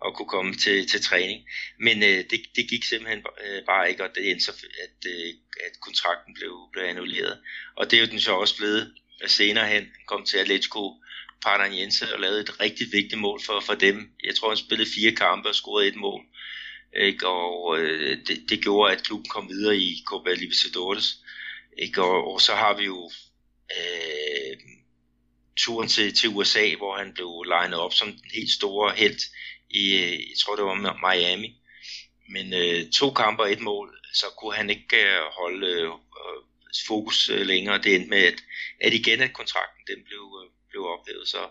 og kunne komme til, til træning. Men øh, det, det gik simpelthen øh, bare ikke, og det endte så, at, øh, at kontrakten blev, blev annulleret. Og det er jo den så også blevet senere hen. Han kom til Atletico Paranaense og lavede et rigtig vigtigt mål for, for dem. Jeg tror, han spillede fire kampe og scorede et mål. Ikke? Og øh, det, det gjorde, at klubben kom videre i Copa Libertadores. Ikke? Og, og så har vi jo øh, turen til, til USA, hvor han blev legnet op som den helt store held i, jeg tror det var Miami. Men øh, to kampe og et mål, så kunne han ikke øh, holde øh, fokus øh, længere. Det endte med, at, at igen at kontrakten den blev, øh, blev ophævet. Så,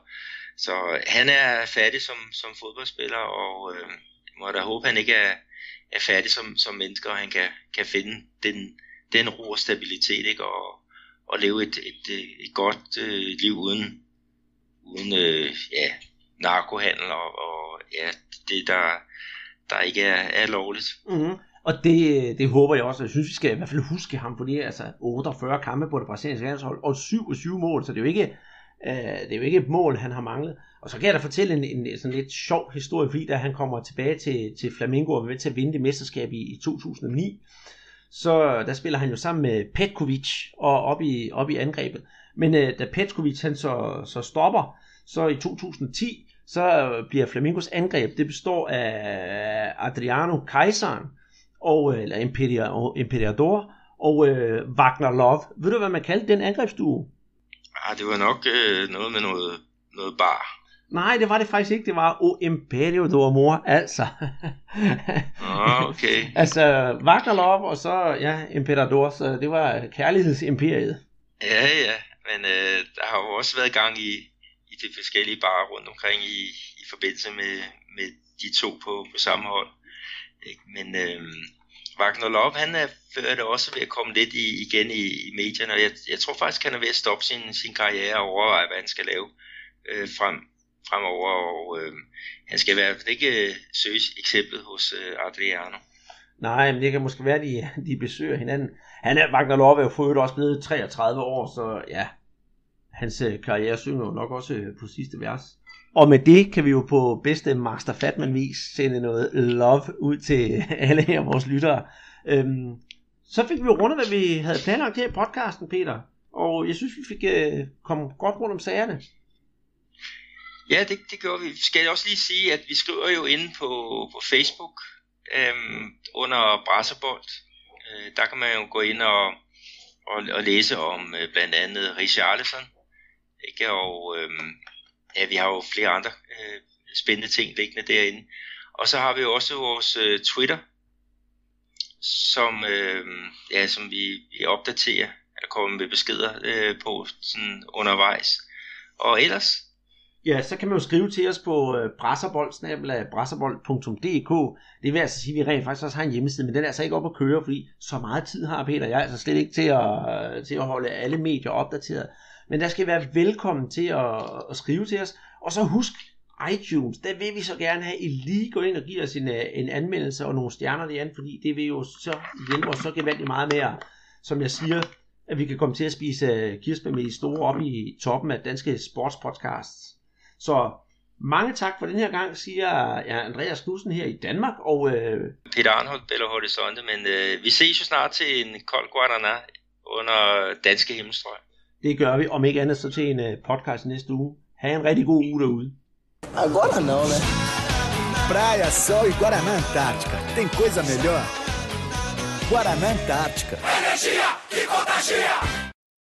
så han er fattig som, som fodboldspiller, og øh, må da håbe, han ikke er, er fattig som, som menneske, og han kan, kan finde den, den ro og stabilitet, ikke? Og, og leve et, et, et godt øh, liv uden, uden øh, ja, narkohandel og, og ja, det der, der ikke er, er lovligt. Mm-hmm. Og det, det håber jeg også. Jeg synes, vi skal i hvert fald huske ham, fordi altså 48 kampe på det brasilianske landshold og 27 mål, så det er jo ikke, øh, det er jo ikke et mål, han har manglet. Og så kan jeg da fortælle en, en sådan lidt sjov historie, fordi da han kommer tilbage til, til Flamengo og er med til at vinde det mesterskab i, i 2009, så der spiller han jo sammen med Petkovic og op i, op i angrebet. Men øh, da Petkovic han så, så stopper, så i 2010, så bliver Flamingos angreb, det består af Adriano Kejseren, og, øh, eller Imperiador, og øh, Wagner Love. Ved du, hvad man kaldte den angrebsduo? Ah, det var nok øh, noget med noget, noget bar. Nej, det var det faktisk ikke. Det var O Imperio do Amor, altså. ah, okay. *laughs* altså, Wagner Love, og så, ja, Imperador, så det var kærlighedsimperiet. Ja, ja, men øh, der har jo også været gang i, i de forskellige barer rundt omkring i, i forbindelse med, med de to på, på samme hold. Ikke? Men øh, Wagner Love, han er, er også ved at komme lidt i, igen i, i medierne, og jeg, jeg tror faktisk, han er ved at stoppe sin, sin karriere og overveje, hvad han skal lave øh, frem, fremover, og øh, han skal i hvert fald ikke øh, søge eksemplet hos øh, Adriano. Nej, men det kan måske være, at de, de besøger hinanden. Han er, Wagner Love er jo for også blevet 33 år, så ja, hans øh, karriere synger jo nok også øh, på sidste vers. Og med det kan vi jo på bedste Master Fatman vis sende noget love ud til *laughs* alle her vores lyttere. Øhm, så fik vi jo rundet, hvad vi havde planlagt her i podcasten, Peter. Og jeg synes, vi fik øh, kommet godt rundt om sagerne. Ja, det, det gjorde vi. Skal jeg også lige sige, at vi skriver jo inde på, på Facebook øhm, under Brasserbold. Øh, der kan man jo gå ind og, og, og læse om øh, blandt andet Richarlison. Ikke? Og øhm, ja, vi har jo flere andre øh, spændende ting liggende derinde. Og så har vi jo også vores øh, Twitter, som, øh, ja, som vi, vi opdaterer, eller kommer med beskeder øh, på sådan undervejs. Og ellers, Ja, så kan man jo skrive til os på øh, brasserbold.dk. Det vil altså sige, at vi rent faktisk også har en hjemmeside, men den er altså ikke op at køre, fordi så meget tid har Peter og jeg altså slet ikke til at, øh, til at holde alle medier opdateret. Men der skal være velkommen til at, at skrive til os. Og så husk, iTunes, der vil vi så gerne have, at I lige går ind og giver os en, øh, en anmeldelse og nogle stjerner derinde, fordi det vil jo så hjælpe os så gevaldigt meget mere, som jeg siger, at vi kan komme til at spise øh, kirsebær med de store op i toppen af danske sportspodcasts. Så mange tak for den her gang, siger ja, Andreas Knudsen her i Danmark. Og, øh, Peter Arnholdt, Bella Horizonte, men øh, vi ses jo snart til en kold Guadana under danske himmelstrøg. Det gør vi, om ikke andet så til en uh, podcast næste uge. Ha' en rigtig god uge derude. Agora não, né? Praia, sol e Guaraná Antártica. Tem coisa melhor? Guaraná Antártica. Energia que contagia.